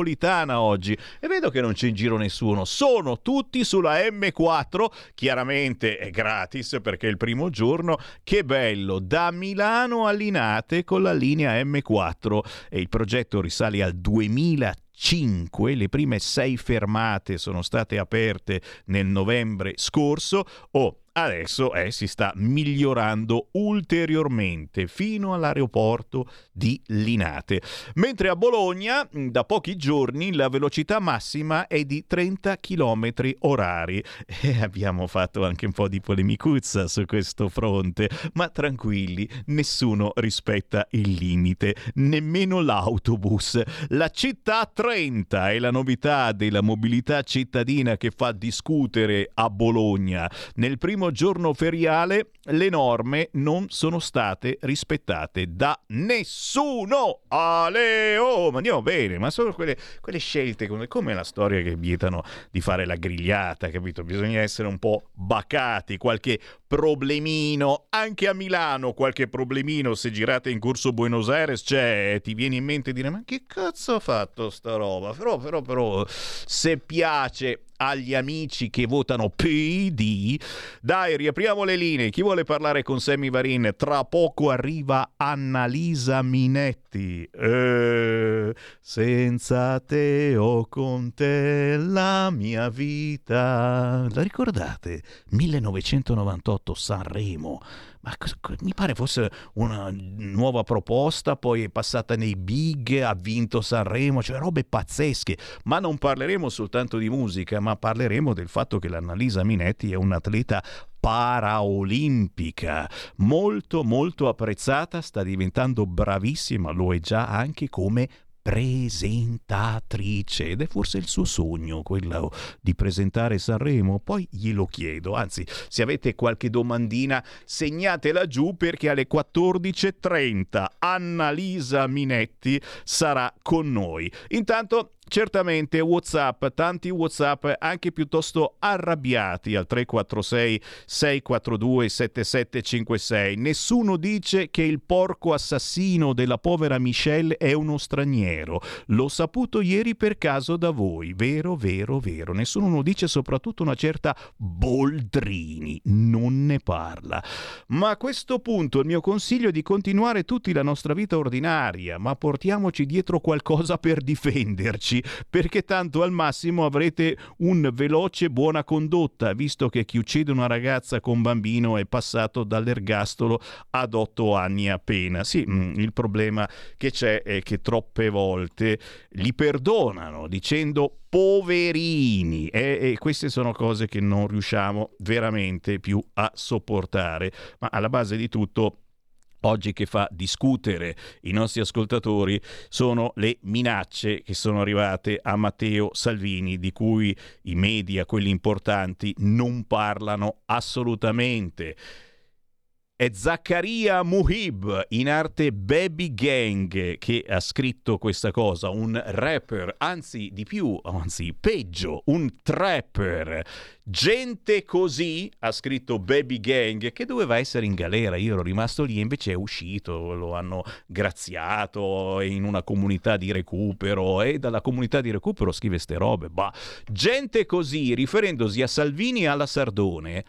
oggi. E vedo che non c'è in giro nessuno, sono tutti sulla M4, chiaramente è gratis perché è il primo giorno, che bello, da Milano a Linate con la linea M4 e il progetto risale al 2000 5, le prime sei fermate sono state aperte nel novembre scorso. Oh, adesso eh, si sta migliorando ulteriormente fino all'aeroporto di Linate. Mentre a Bologna da pochi giorni la velocità massima è di 30 km orari. E abbiamo fatto anche un po' di polemicuzza su questo fronte, ma tranquilli, nessuno rispetta il limite, nemmeno l'autobus. La città 30 è la novità della mobilità cittadina che fa discutere a Bologna. Nel primo primo giorno feriale le norme non sono state rispettate da nessuno. Aleo, ma andiamo bene, ma sono quelle, quelle scelte come, la storia che vietano di fare la grigliata, capito? Bisogna essere un po' bacati, qualche problemino, anche a Milano qualche problemino se girate in corso Buenos Aires c'è, ti viene in mente dire ma che cazzo ha fatto sta roba? Però, però, però, se piace agli amici che votano PD. Dai, riapriamo le linee. Chi vuole parlare con Sammy Varin? Tra poco arriva Annalisa Minetti. Eh, senza te o con te la mia vita. La ricordate? 1998 Sanremo ma mi pare fosse una nuova proposta, poi è passata nei big, ha vinto Sanremo, cioè robe pazzesche. Ma non parleremo soltanto di musica, ma parleremo del fatto che l'Annalisa Minetti è un'atleta paraolimpica, molto molto apprezzata, sta diventando bravissima, lo è già anche come presentatrice ed è forse il suo sogno quello di presentare Sanremo? Poi glielo chiedo anzi se avete qualche domandina segnatela giù perché alle 14.30 Annalisa Minetti sarà con noi. Intanto certamente WhatsApp, tanti WhatsApp anche piuttosto arrabbiati al 346 642 7756. Nessuno dice che il porco assassino della povera Michelle è uno straniero. L'ho saputo ieri per caso da voi. Vero, vero, vero. Nessuno lo dice, soprattutto una certa Boldrini. Non ne parla. Ma a questo punto il mio consiglio è di continuare tutti la nostra vita ordinaria, ma portiamoci dietro qualcosa per difenderci perché tanto al massimo avrete un veloce buona condotta, visto che chi uccide una ragazza con bambino è passato dall'ergastolo ad otto anni appena. Sì, mm, il problema che c'è è che troppe volte li perdonano dicendo poverini e, e, queste sono cose che non riusciamo veramente più a sopportare ma alla base di tutto oggi che fa discutere i nostri ascoltatori sono le minacce che sono arrivate a Matteo Salvini, di cui i media, quelli importanti, non parlano assolutamente è Zaccaria Muhib, in arte Baby Gang, che ha scritto questa cosa, un rapper, anzi di più, anzi peggio, un trapper. Gente così, ha scritto Baby Gang, che doveva essere in galera, io ero rimasto lì, invece è uscito, lo hanno graziato in una comunità di recupero e dalla comunità di recupero scrive ste robe. Bah. Gente così, riferendosi a Salvini e alla Sardone,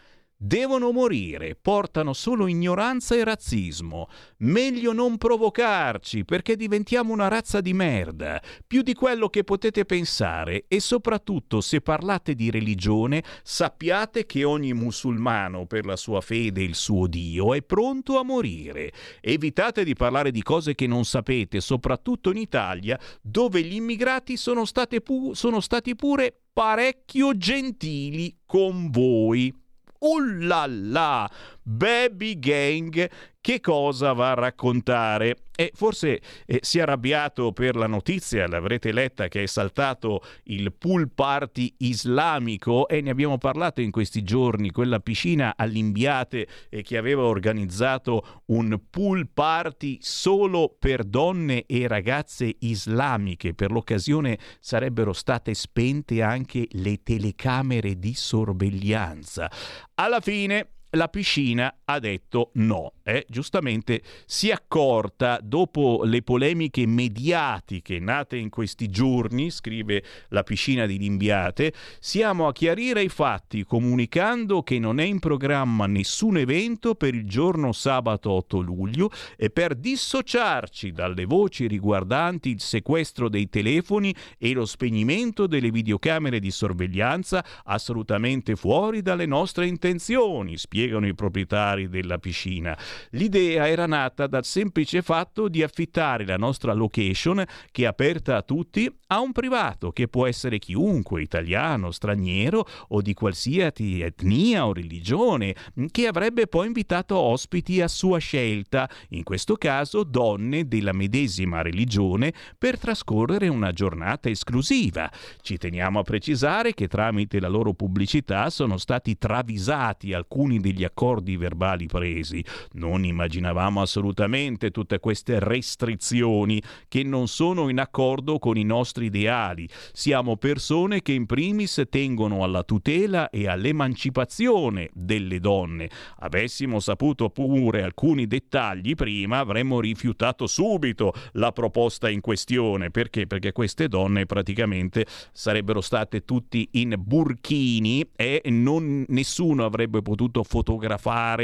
Devono morire, portano solo ignoranza e razzismo. Meglio non provocarci perché diventiamo una razza di merda, più di quello che potete pensare e soprattutto se parlate di religione sappiate che ogni musulmano per la sua fede e il suo Dio è pronto a morire. Evitate di parlare di cose che non sapete, soprattutto in Italia dove gli immigrati sono, pu- sono stati pure parecchio gentili con voi. Oh là là! Baby Gang che cosa va a raccontare? E forse eh, si è arrabbiato per la notizia, l'avrete letta, che è saltato il pool party islamico e ne abbiamo parlato in questi giorni, quella piscina all'Imbiate eh, che aveva organizzato un pool party solo per donne e ragazze islamiche. Per l'occasione sarebbero state spente anche le telecamere di sorveglianza. Alla fine la piscina ha detto no. Eh? Giustamente si è accorta dopo le polemiche mediatiche nate in questi giorni, scrive la piscina di Limbiate, siamo a chiarire i fatti comunicando che non è in programma nessun evento per il giorno sabato 8 luglio e per dissociarci dalle voci riguardanti il sequestro dei telefoni e lo spegnimento delle videocamere di sorveglianza assolutamente fuori dalle nostre intenzioni. Spiega spiegano i proprietari della piscina. L'idea era nata dal semplice fatto di affittare la nostra location, che è aperta a tutti, a un privato, che può essere chiunque, italiano, straniero o di qualsiasi etnia o religione, che avrebbe poi invitato ospiti a sua scelta, in questo caso donne della medesima religione, per trascorrere una giornata esclusiva. Ci teniamo a precisare che tramite la loro pubblicità sono stati travisati alcuni degli accordi verbali presi. Non immaginavamo assolutamente tutte queste restrizioni che non sono in accordo con i nostri ideali. Siamo persone che in primis tengono alla tutela e all'emancipazione delle donne. Avessimo saputo pure alcuni dettagli prima avremmo rifiutato subito la proposta in questione. Perché? Perché queste donne praticamente sarebbero state tutti in burchini e non, nessuno avrebbe potuto fotografare,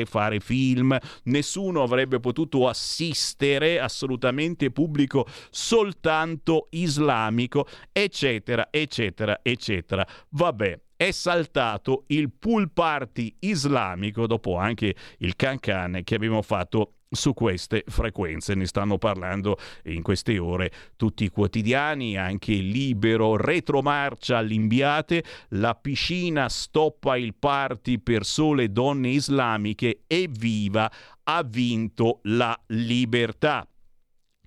fare film, nessuno avrebbe potuto assistere assolutamente pubblico soltanto islamico, eccetera, eccetera, eccetera. Vabbè, è saltato il pool party islamico dopo anche il cancan che abbiamo fatto su queste frequenze. Ne stanno parlando in queste ore tutti i quotidiani, anche Libero, retromarcia all'Imbiate, la piscina stoppa il party per sole donne islamiche, evviva, ha vinto la libertà.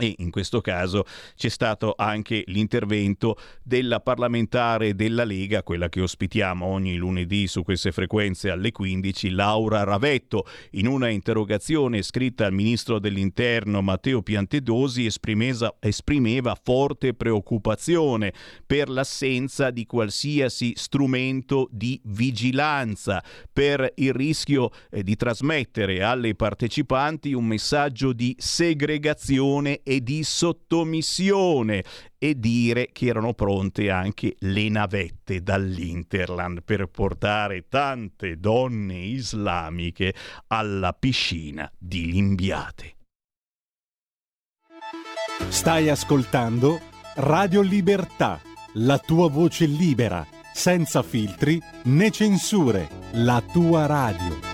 E in questo caso c'è stato anche l'intervento della parlamentare della Lega, quella che ospitiamo ogni lunedì su queste frequenze alle 15, Laura Ravetto. In una interrogazione scritta al ministro dell'Interno Matteo Piantedosi esprimeva forte preoccupazione per l'assenza di qualsiasi strumento di vigilanza, per il rischio eh, di trasmettere alle partecipanti un messaggio di segregazione e di sottomissione e dire che erano pronte anche le navette dall'Interland per portare tante donne islamiche alla piscina di Limbiate. Stai ascoltando Radio Libertà, la tua voce libera, senza filtri né censure, la tua radio.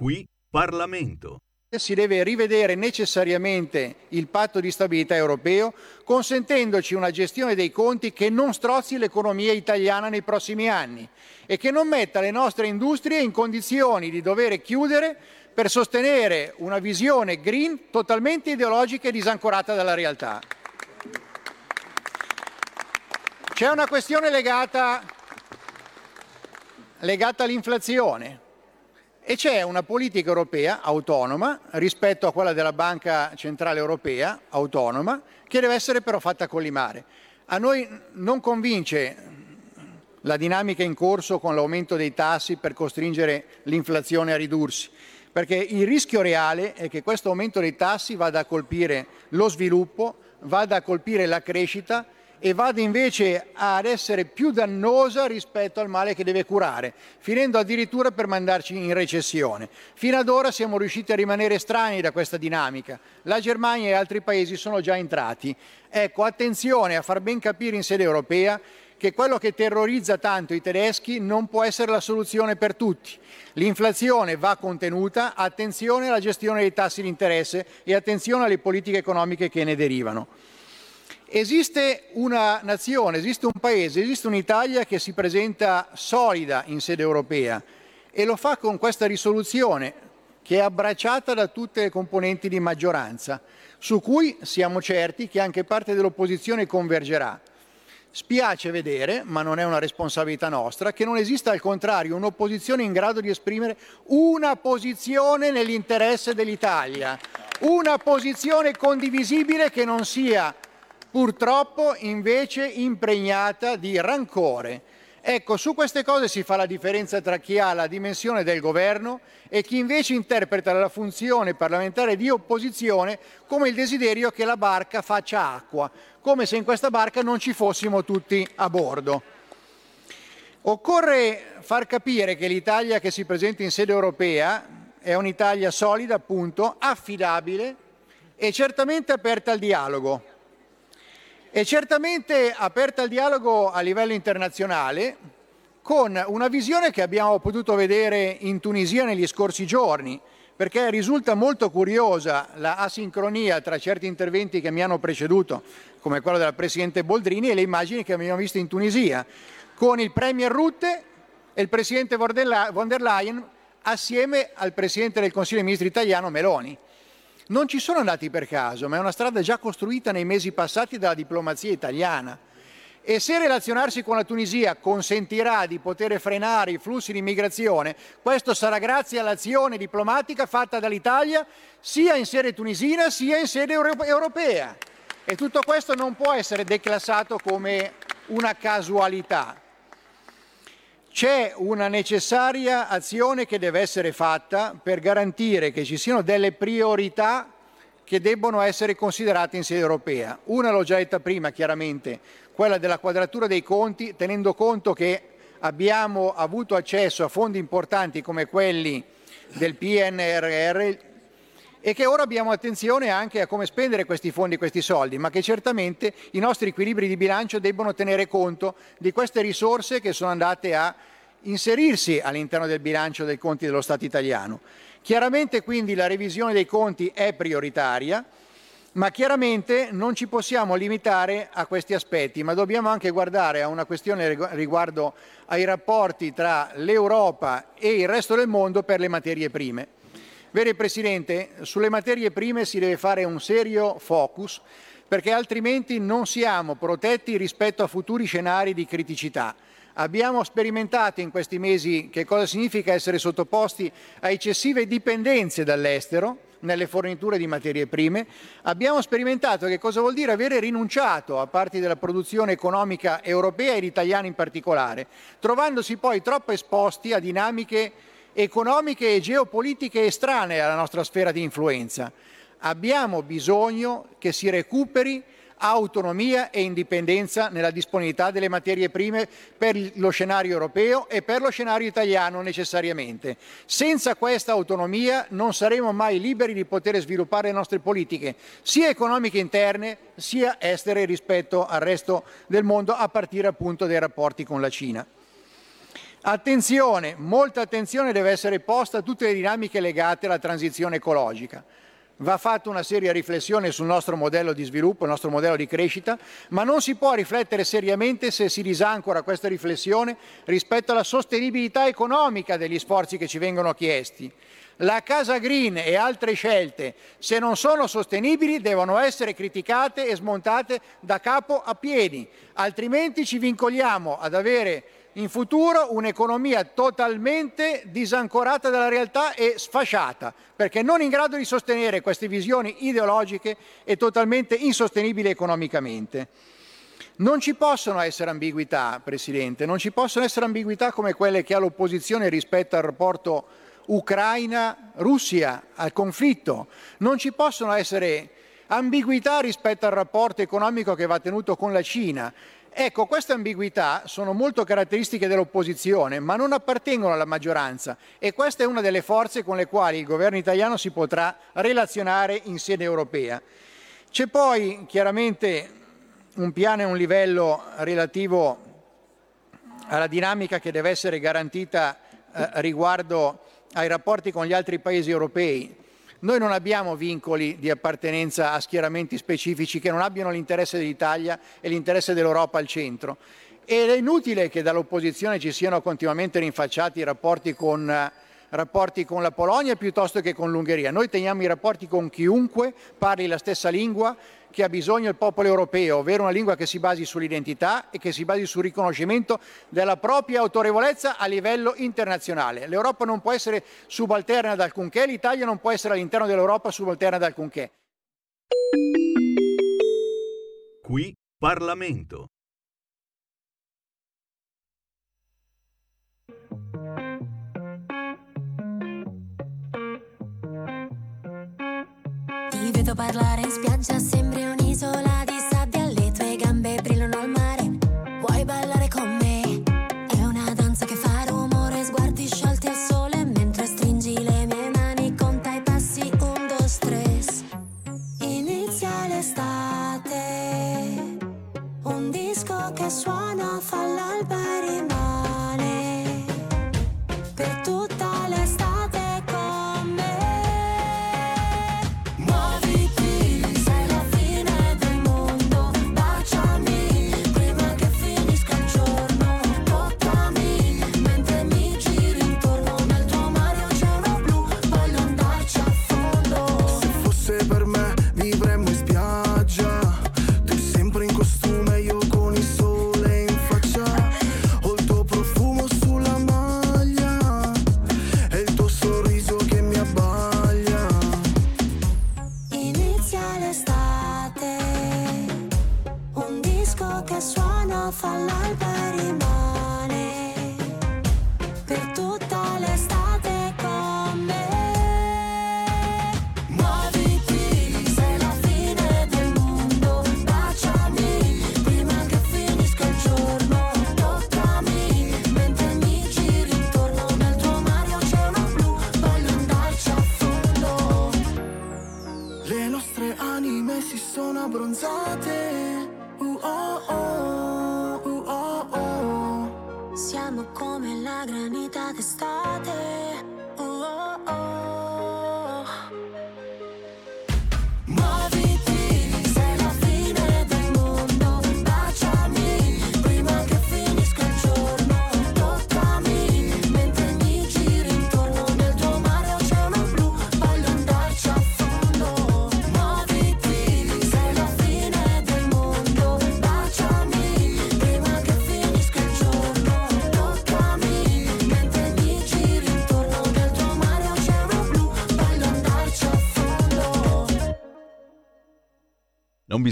Qui Parlamento. Si deve rivedere necessariamente il patto di stabilità europeo, consentendoci una gestione dei conti che non strozzi l'economia italiana nei prossimi anni e che non metta le nostre industrie in condizioni di dover chiudere per sostenere una visione green totalmente ideologica e disancorata dalla realtà. C'è una questione legata, legata all'inflazione. E c'è una politica europea autonoma rispetto a quella della Banca Centrale Europea autonoma che deve essere però fatta collimare. A noi non convince la dinamica in corso con l'aumento dei tassi per costringere l'inflazione a ridursi, perché il rischio reale è che questo aumento dei tassi vada a colpire lo sviluppo, vada a colpire la crescita e vada invece ad essere più dannosa rispetto al male che deve curare, finendo addirittura per mandarci in recessione. Fino ad ora siamo riusciti a rimanere estranei da questa dinamica. La Germania e altri paesi sono già entrati. Ecco, attenzione a far ben capire in sede europea che quello che terrorizza tanto i tedeschi non può essere la soluzione per tutti. L'inflazione va contenuta, attenzione alla gestione dei tassi di interesse e attenzione alle politiche economiche che ne derivano. Esiste una nazione, esiste un paese, esiste un'Italia che si presenta solida in sede europea e lo fa con questa risoluzione che è abbracciata da tutte le componenti di maggioranza, su cui siamo certi che anche parte dell'opposizione convergerà. Spiace vedere, ma non è una responsabilità nostra, che non esista al contrario un'opposizione in grado di esprimere una posizione nell'interesse dell'Italia, una posizione condivisibile che non sia purtroppo invece impregnata di rancore. Ecco, su queste cose si fa la differenza tra chi ha la dimensione del governo e chi invece interpreta la funzione parlamentare di opposizione come il desiderio che la barca faccia acqua, come se in questa barca non ci fossimo tutti a bordo. Occorre far capire che l'Italia che si presenta in sede europea è un'Italia solida, appunto, affidabile e certamente aperta al dialogo E certamente aperta al dialogo a livello internazionale con una visione che abbiamo potuto vedere in Tunisia negli scorsi giorni, perché risulta molto curiosa la asincronia tra certi interventi che mi hanno preceduto, come quello della Presidente Boldrini, e le immagini che abbiamo visto in Tunisia, con il Premier Rutte e il Presidente von der Leyen assieme al Presidente del Consiglio dei Ministri italiano Meloni. Non ci sono andati per caso, ma è una strada già costruita nei mesi passati dalla diplomazia italiana. E se relazionarsi con la Tunisia consentirà di poter frenare i flussi di immigrazione, questo sarà grazie all'azione diplomatica fatta dall'Italia sia in sede tunisina sia in sede europea. E tutto questo non può essere declassato come una casualità. C'è una necessaria azione che deve essere fatta per garantire che ci siano delle priorità che debbono essere considerate in sede europea. Una l'ho già detta prima, chiaramente, quella della quadratura dei conti, tenendo conto che abbiamo avuto accesso a fondi importanti come quelli del PNRR e che ora abbiamo attenzione anche a come spendere questi fondi, questi soldi, ma che certamente i nostri equilibri di bilancio debbono tenere conto di queste risorse che sono andate a inserirsi all'interno del bilancio dei conti dello Stato italiano. Chiaramente quindi la revisione dei conti è prioritaria, ma chiaramente non ci possiamo limitare a questi aspetti, ma dobbiamo anche guardare a una questione riguardo ai rapporti tra l'Europa e il resto del mondo per le materie prime. Vede Presidente, sulle materie prime si deve fare un serio focus perché altrimenti non siamo protetti rispetto a futuri scenari di criticità. Abbiamo sperimentato in questi mesi che cosa significa essere sottoposti a eccessive dipendenze dall'estero nelle forniture di materie prime, abbiamo sperimentato che cosa vuol dire avere rinunciato a parti della produzione economica europea ed italiana in particolare, trovandosi poi troppo esposti a dinamiche economiche e geopolitiche estranee alla nostra sfera di influenza. Abbiamo bisogno che si recuperi autonomia e indipendenza nella disponibilità delle materie prime per lo scenario europeo e per lo scenario italiano necessariamente. Senza questa autonomia non saremo mai liberi di poter sviluppare le nostre politiche, sia economiche interne sia estere rispetto al resto del mondo, a partire appunto dai rapporti con la Cina. Attenzione, molta attenzione deve essere posta a tutte le dinamiche legate alla transizione ecologica. Va fatta una seria riflessione sul nostro modello di sviluppo, il nostro modello di crescita, ma non si può riflettere seriamente se si disancora questa riflessione rispetto alla sostenibilità economica degli sforzi che ci vengono chiesti. La Casa Green e altre scelte, se non sono sostenibili, devono essere criticate e smontate da capo a piedi, altrimenti ci vincoliamo ad avere in futuro un'economia totalmente disancorata dalla realtà e sfasciata, perché non in grado di sostenere queste visioni ideologiche e totalmente insostenibili economicamente. Non ci possono essere ambiguità, Presidente, non ci possono essere ambiguità come quelle che ha l'opposizione rispetto al rapporto Ucraina-Russia, al conflitto. Non ci possono essere ambiguità rispetto al rapporto economico che va tenuto con la Cina. Ecco, queste ambiguità sono molto caratteristiche dell'opposizione, ma non appartengono alla maggioranza e questa è una delle forze con le quali il governo italiano si potrà relazionare in sede europea. C'è poi chiaramente un piano e un livello relativo alla dinamica che deve essere garantita eh, riguardo ai rapporti con gli altri paesi europei. Noi non abbiamo vincoli di appartenenza a schieramenti specifici che non abbiano l'interesse dell'Italia e l'interesse dell'Europa al centro. Ed è inutile che dall'opposizione ci siano continuamente rinfacciati i rapporti con, rapporti con la Polonia piuttosto che con l'Ungheria. Noi teniamo i rapporti con chiunque parli la stessa lingua che ha bisogno il popolo europeo, ovvero una lingua che si basi sull'identità e che si basi sul riconoscimento della propria autorevolezza a livello internazionale. L'Europa non può essere subalterna ad alcunché, l'Italia non può essere all'interno dell'Europa subalterna ad alcunché. Qui Parlamento. Ti vedo parlare in spiaggia, sembri un'isola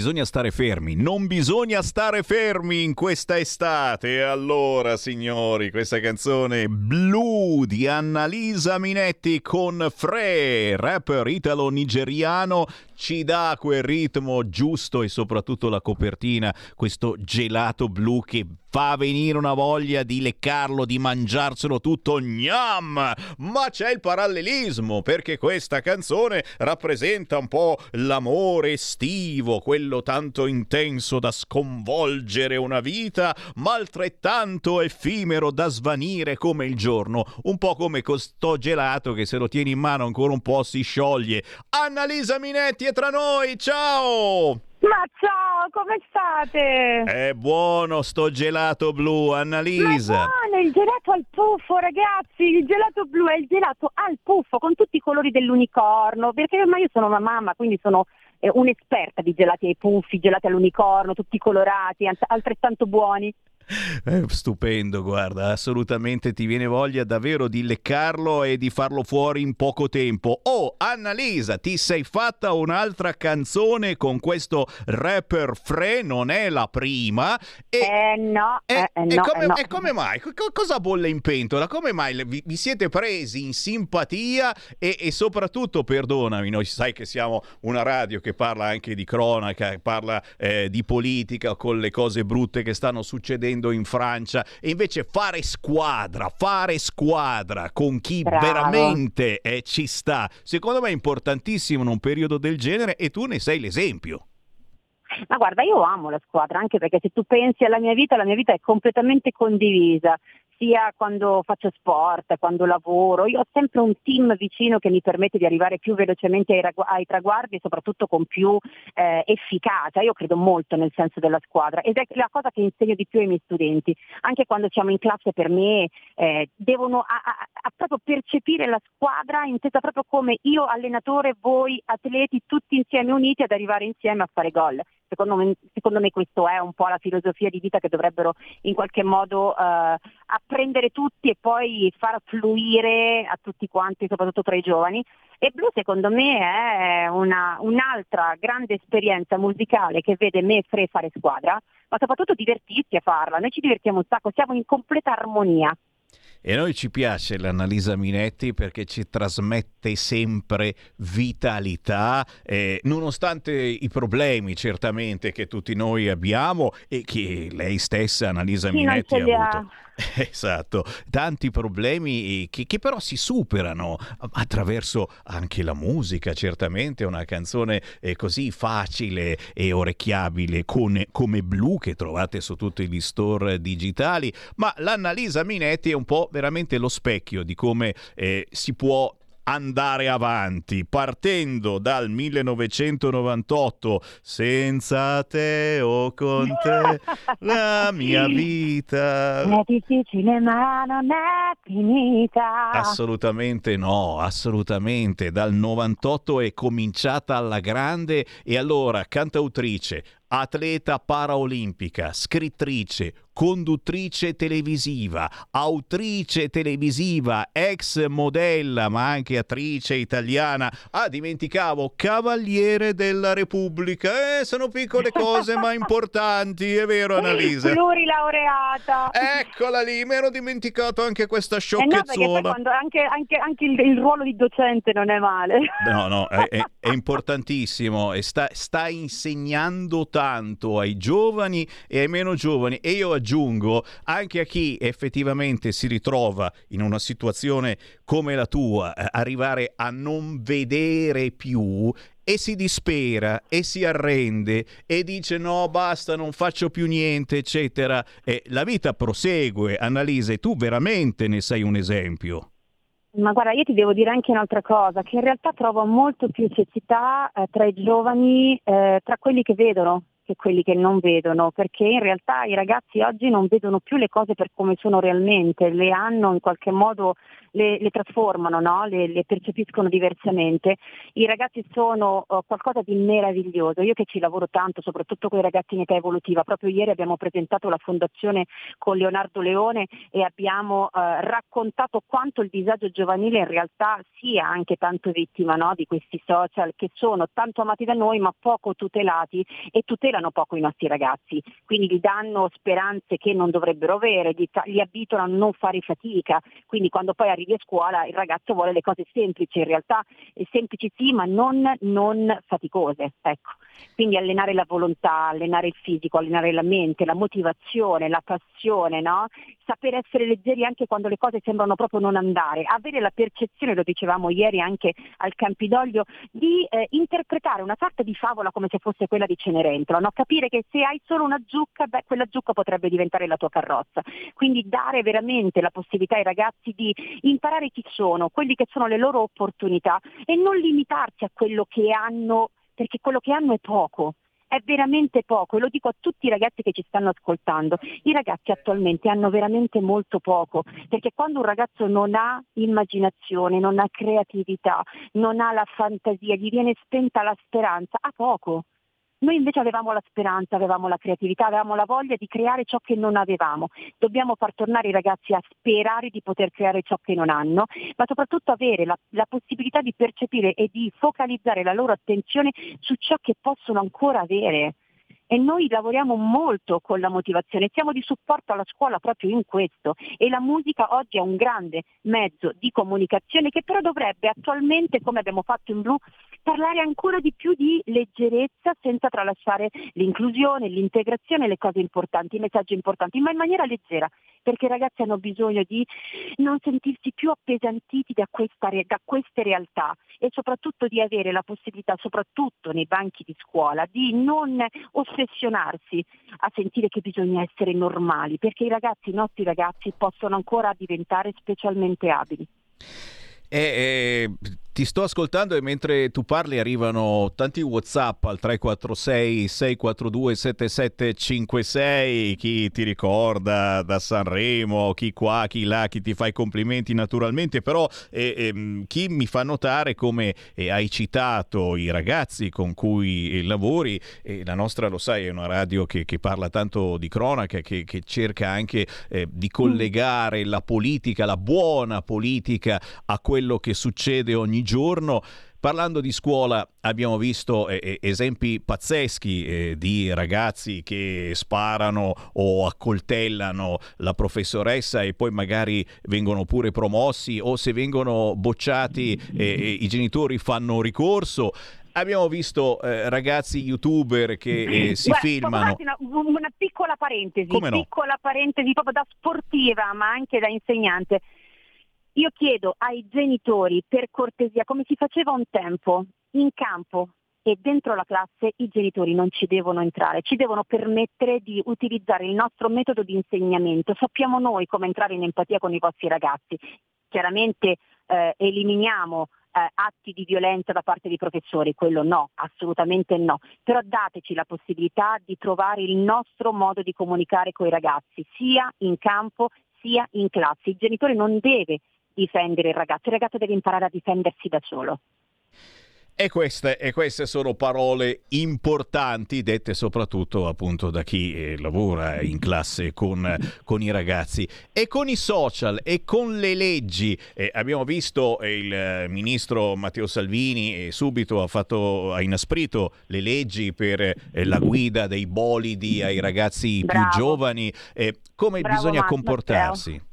bisogna stare fermi, non bisogna stare fermi in questa estate. Allora, signori, questa canzone blu di Annalisa Minetti con Fre, rapper italo-nigeriano, ci dà quel ritmo giusto e soprattutto la copertina, questo gelato blu che fa venire una voglia di leccarlo, di mangiarselo tutto, gnam! Ma c'è il parallelismo, perché questa canzone rappresenta un po' l'amore estivo, quello tanto intenso da sconvolgere una vita, ma altrettanto effimero da svanire come il giorno, un po' come questo gelato che se lo tieni in mano ancora un po' si scioglie. Annalisa Minetti è tra noi, ciao! Ma ciao, come state? È buono sto gelato blu, Annalisa. Ma è buono, il gelato al puffo, ragazzi. Il gelato blu è il gelato al puffo con tutti i colori dell'unicorno. Perché ormai io sono una mamma, quindi sono eh, un'esperta di gelati ai puffi, gelati all'unicorno, tutti colorati, an- altrettanto buoni. È stupendo, guarda, assolutamente ti viene voglia davvero di leccarlo e di farlo fuori in poco tempo. Oh, Annalisa, ti sei fatta un'altra canzone con questo rapper Fre, non è la prima. E, eh no, e, eh, e no, come, eh, no. e come mai? Co- cosa bolle in pentola? Come mai vi, vi siete presi in simpatia e, e soprattutto, perdonami, noi sai che siamo una radio che parla anche di cronaca, parla eh, di politica con le cose brutte che stanno succedendo in Francia e invece fare squadra, fare squadra con chi Bravo. veramente eh, ci sta, secondo me è importantissimo in un periodo del genere e tu ne sei l'esempio. Ma guarda, io amo la squadra, anche perché se tu pensi alla mia vita, la mia vita è completamente condivisa, sia quando faccio sport, quando lavoro. Io ho sempre un team vicino che mi permette di arrivare più velocemente ai, ragu- ai traguardi e soprattutto con più eh, efficacia. Io credo molto nel senso della squadra ed è la cosa che insegno di più ai miei studenti. Anche quando siamo in classe per me eh, devono a- a- a proprio percepire la squadra intesa proprio come io allenatore, voi atleti, tutti insieme uniti ad arrivare insieme a fare gol. Secondo me, secondo me questo è un po' la filosofia di vita che dovrebbero in qualche modo eh, apprendere tutti e poi far fluire a tutti quanti, soprattutto tra i giovani. E Blu secondo me è una- un'altra grande esperienza musicale che vede me e Fre fare squadra, ma soprattutto divertirsi a farla. Noi ci divertiamo un sacco, siamo in completa armonia. E noi ci piace l'Annalisa Minetti perché ci trasmette sempre vitalità, eh, nonostante i problemi certamente che tutti noi abbiamo e che lei stessa, Annalisa Minetti, ha? avuto. Esatto, tanti problemi che, che, però si superano attraverso anche la musica, certamente una canzone eh, così facile e orecchiabile con, come Blu che trovate su tutti gli store digitali, ma l'Annalisa Minetti è un po' veramente lo specchio di come eh, si può andare avanti, partendo dal 1998, senza te o con te, la mia vita. È difficile ma non è finita. Assolutamente no, assolutamente. Dal 98 è cominciata alla grande e allora cantautrice, atleta paraolimpica, scrittrice, conduttrice televisiva, autrice televisiva, ex modella, ma anche attrice italiana. Ah, dimenticavo, Cavaliere della Repubblica. Eh, sono piccole cose ma importanti, è vero Annalisa? Plurilaureata. Eccola lì, mi ero dimenticato anche questa Eh no, anche, anche- anche il, il ruolo di docente non è male. No, no, è, è- è importantissimo e sta, sta insegnando tanto ai giovani e ai meno giovani. E io aggiungo anche a chi effettivamente si ritrova in una situazione come la tua, eh, arrivare a non vedere più e si dispera e si arrende e dice no basta non faccio più niente eccetera. E la vita prosegue. Annalisa e tu veramente ne sei un esempio Ma guarda, io ti devo dire anche un'altra cosa, che in realtà trovo molto più cecità eh, tra i giovani, eh, tra quelli che vedono che quelli che non vedono, perché in realtà i ragazzi oggi non vedono più le cose per come sono realmente, le hanno in qualche modo, le, le trasformano, no? le, le percepiscono diversamente. I ragazzi sono eh, qualcosa di meraviglioso, io che ci lavoro tanto, soprattutto con i ragazzi in età evolutiva, proprio ieri abbiamo presentato la fondazione con Leonardo Leone e abbiamo eh, raccontato quanto il disagio giovanile in realtà sia anche tanto vittima no? di questi social che sono tanto amati da noi ma poco tutelati e tutelano poco i nostri ragazzi, quindi gli danno speranze che non dovrebbero avere, li abituano a non fare fatica, quindi quando poi arrivi a scuola il ragazzo vuole le cose semplici, in realtà semplici sì ma non, non faticose. Ecco. Quindi allenare la volontà, allenare il fisico, allenare la mente, la motivazione, la passione, no? sapere essere leggeri anche quando le cose sembrano proprio non andare, avere la percezione, lo dicevamo ieri anche al Campidoglio, di eh, interpretare una sorta di favola come se fosse quella di Cenerentola, no? capire che se hai solo una zucca, beh, quella zucca potrebbe diventare la tua carrozza. Quindi dare veramente la possibilità ai ragazzi di imparare chi sono, quelli che sono le loro opportunità e non limitarsi a quello che hanno, perché quello che hanno è poco è veramente poco e lo dico a tutti i ragazzi che ci stanno ascoltando. I ragazzi attualmente hanno veramente molto poco, perché quando un ragazzo non ha immaginazione, non ha creatività, non ha la fantasia, gli viene spenta la speranza, ha poco. Noi invece avevamo la speranza, avevamo la creatività, avevamo la voglia di creare ciò che non avevamo. Dobbiamo far tornare i ragazzi a sperare di poter creare ciò che non hanno, ma soprattutto avere la, la possibilità di percepire e di focalizzare la loro attenzione su ciò che possono ancora avere. E noi lavoriamo molto con la motivazione, siamo di supporto alla scuola proprio in questo. E la musica oggi è un grande mezzo di comunicazione che però dovrebbe attualmente, come abbiamo fatto in Blu, parlare ancora di più di leggerezza senza tralasciare l'inclusione, l'integrazione, le cose importanti, i messaggi importanti, ma in maniera leggera, perché i ragazzi hanno bisogno di non sentirsi più appesantiti da, questa da queste realtà e soprattutto di avere la possibilità, soprattutto nei banchi di scuola, di non ossessionarsi a sentire che bisogna essere normali, perché i ragazzi, i nostri ragazzi possono ancora diventare specialmente abili. Eh, eh, ti sto ascoltando e mentre tu parli arrivano tanti WhatsApp al 346 642 7756. Chi ti ricorda da Sanremo, chi qua, chi là, chi ti fa i complimenti naturalmente. Però eh, ehm, chi mi fa notare come eh, hai citato i ragazzi con cui eh, lavori. La nostra, lo sai, è una radio che, che parla tanto di cronaca, che, che cerca anche eh, di collegare la politica, la buona politica, a quello che succede ogni giorno. Parlando di scuola abbiamo visto eh, eh, esempi pazzeschi eh, di ragazzi che sparano o accoltellano la professoressa e poi magari vengono pure promossi o se vengono bocciati eh, eh, i genitori fanno ricorso. abbiamo visto eh, ragazzi youtuber che eh, si Guarda, filmano. Una, una piccola parentesi, Come no? piccola parentesi proprio da sportiva ma anche da insegnante. Io chiedo ai genitori per cortesia, come si faceva un tempo, in campo e dentro la classe i genitori non ci devono entrare, ci devono permettere di utilizzare il nostro metodo di insegnamento. Sappiamo noi come entrare in empatia con i vostri ragazzi. Chiaramente eh, eliminiamo eh, atti di violenza da parte dei professori, quello no, assolutamente no, però dateci la possibilità di trovare il nostro modo di comunicare con i ragazzi, sia in campo sia in classe. Il genitore non deve difendere il ragazzo, il ragazzo deve imparare a difendersi da solo. E queste, e queste sono parole importanti, dette soprattutto appunto da chi eh, lavora in classe con, con i ragazzi. E con i social e con le leggi. Eh, abbiamo visto eh, il eh, ministro Matteo Salvini subito ha, fatto, ha inasprito le leggi per la guida dei bolidi ai ragazzi Bravo. più giovani. Come Bravo, bisogna Ma- comportarsi?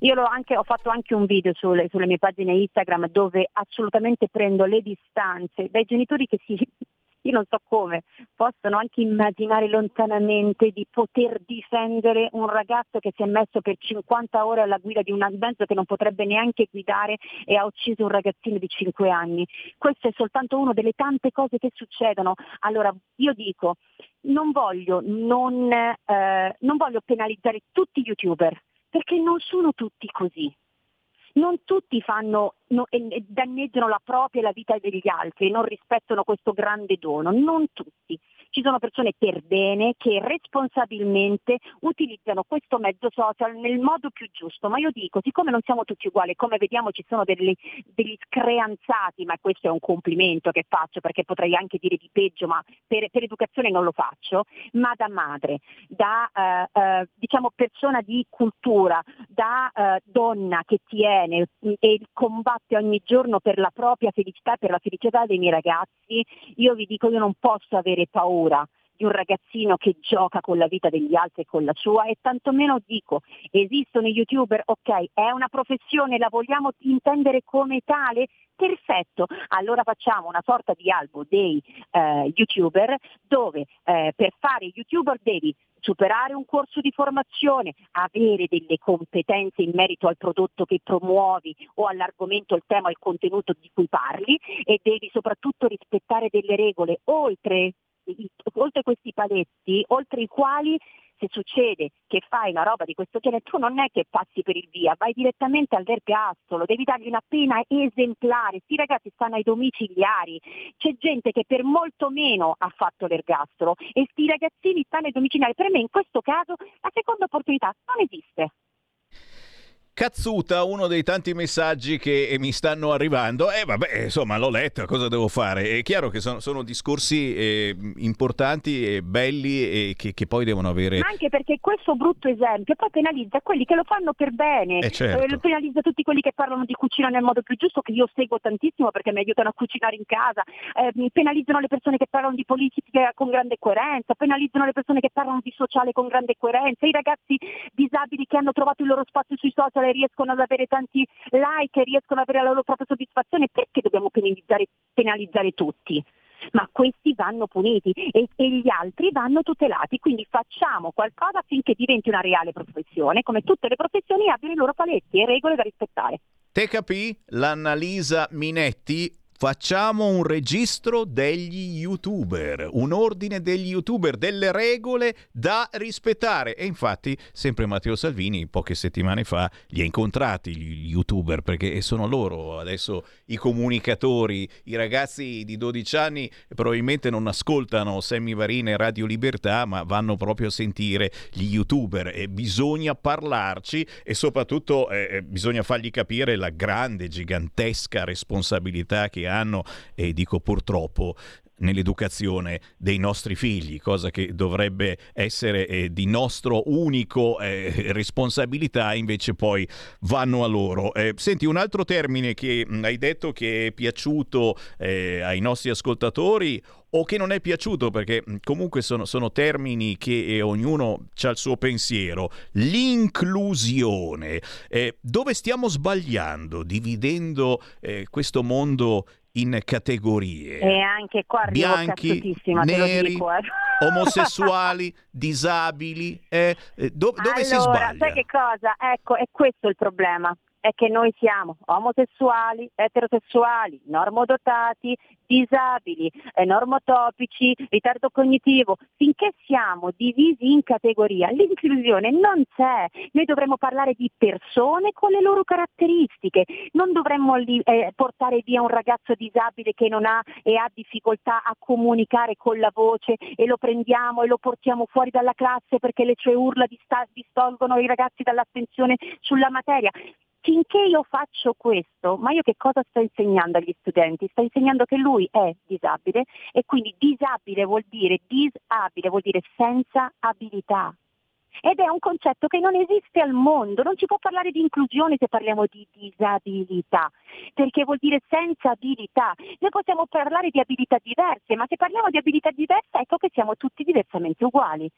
Io anche- ho fatto anche un video sulle, sulle mie pagine Instagram dove assolutamente prendo le distanze dai genitori che si, io non so come, possono anche immaginare lontanamente di poter difendere un ragazzo che si è messo per 50 ore alla guida di un mezzo che non potrebbe neanche guidare e ha ucciso un ragazzino di 5 anni. Questo è soltanto una delle tante cose che succedono. Allora io dico, non voglio, non, eh, non voglio penalizzare tutti gli youtuber perché non sono tutti così. Non tutti fanno no- e- danneggiano la propria e la vita degli altri, non rispettano questo grande dono, non tutti. Ci sono persone per bene che responsabilmente utilizzano questo mezzo social nel modo più giusto, ma io dico, siccome non siamo tutti uguali, come vediamo ci sono delle- degli screanzati, ma questo è un complimento che faccio perché potrei anche dire di peggio, ma per, per educazione non lo faccio, ma da madre, da eh, eh, diciamo persona di cultura, da eh, donna che tiene e combatte ogni giorno per la propria felicità e per la felicità dei miei ragazzi, io vi dico io non posso avere paura di un ragazzino che gioca con la vita degli altri e con la sua e tantomeno dico esistono i youtuber, ok, è una professione, la vogliamo intendere come tale? Perfetto, allora facciamo una sorta di albo dei eh, youtuber dove eh, per fare youtuber devi superare un corso di formazione, avere delle competenze in merito al prodotto che promuovi o all'argomento, al tema, al contenuto di cui parli e devi soprattutto rispettare delle regole oltre, oltre questi paletti, oltre i quali se succede che fai una roba di questo genere, tu non è che passi per il via, vai direttamente all'ergastolo, devi dargli una pena esemplare. Sti ragazzi stanno ai domiciliari, c'è gente che per molto meno ha fatto l'ergastolo e sti ragazzini stanno ai domiciliari. Per me in questo caso la seconda opportunità non esiste. Cazzuta, uno dei tanti messaggi che eh, mi stanno arrivando. E vabbè, insomma, l'ho letta, cosa devo fare? È chiaro che sono, sono discorsi eh, importanti e belli e che, che poi devono avere... Ma anche perché questo brutto esempio poi penalizza quelli che lo fanno per bene, Eh, certo. Eh, penalizza tutti quelli che parlano di cucina nel modo più giusto, che io seguo tantissimo perché mi aiutano a cucinare in casa, Eh, penalizzano le persone che parlano di politica con grande coerenza, penalizzano le persone che parlano di sociale con grande coerenza, i ragazzi disabili che hanno trovato il loro spazio sui social e riescono ad avere tanti like riescono ad avere la loro propria soddisfazione, perché dobbiamo penalizzare, penalizzare tutti? Ma questi vanno puniti e, e gli altri vanno tutelati, quindi facciamo qualcosa affinché diventi una reale professione, come tutte le professioni abbiano i loro paletti e regole da rispettare. Te capì? L'Annalisa Minetti. Facciamo un registro degli youtuber, un ordine degli youtuber, delle regole da rispettare. E infatti, sempre Matteo Salvini, poche settimane fa, li ha incontrati gli youtuber, perché sono loro adesso i comunicatori. I ragazzi di 12 anni probabilmente non ascoltano Semivarina e Radio Libertà, ma vanno proprio a sentire gli youtuber. E bisogna parlarci e soprattutto eh, bisogna fargli capire la grande, gigantesca responsabilità che hanno, e dico purtroppo, nell'educazione dei nostri figli, cosa che dovrebbe essere eh, di nostro unico eh, responsabilità, invece poi vanno a loro. Eh, senti, un altro termine che mh, hai detto che è piaciuto eh, ai nostri ascoltatori o che non è piaciuto perché mh, comunque sono, sono termini che eh, ognuno ha il suo pensiero. L'inclusione. Eh, dove stiamo sbagliando, dividendo questo mondo in categorie. E anche qua Bianchi, neri, dico, eh. omosessuali, disabili, eh, eh, do- dove si allora, sbaglia? sai che cosa? Ecco, è questo il problema. È che noi siamo omosessuali, eterosessuali, normodotati, disabili, eh, normotopici, ritardo cognitivo. Finché siamo divisi in categoria, l'inclusione non c'è. Noi dovremmo parlare di persone con le loro caratteristiche. Non dovremmo eh, portare via un ragazzo disabile che non ha e ha difficoltà a comunicare con la voce e lo prendiamo e lo portiamo fuori dalla classe perché le sue urla distolgono i ragazzi dall'attenzione sulla materia. Finché io faccio questo, ma io che cosa sto insegnando agli studenti? Sto insegnando che lui è disabile e quindi disabile vuol dire disabile, vuol dire senza abilità. Ed è un concetto che non esiste al mondo, non si può parlare di inclusione se parliamo di disabilità, perché vuol dire senza abilità. Noi possiamo parlare di abilità diverse, ma se parliamo di abilità diverse ecco che siamo tutti diversamente uguali.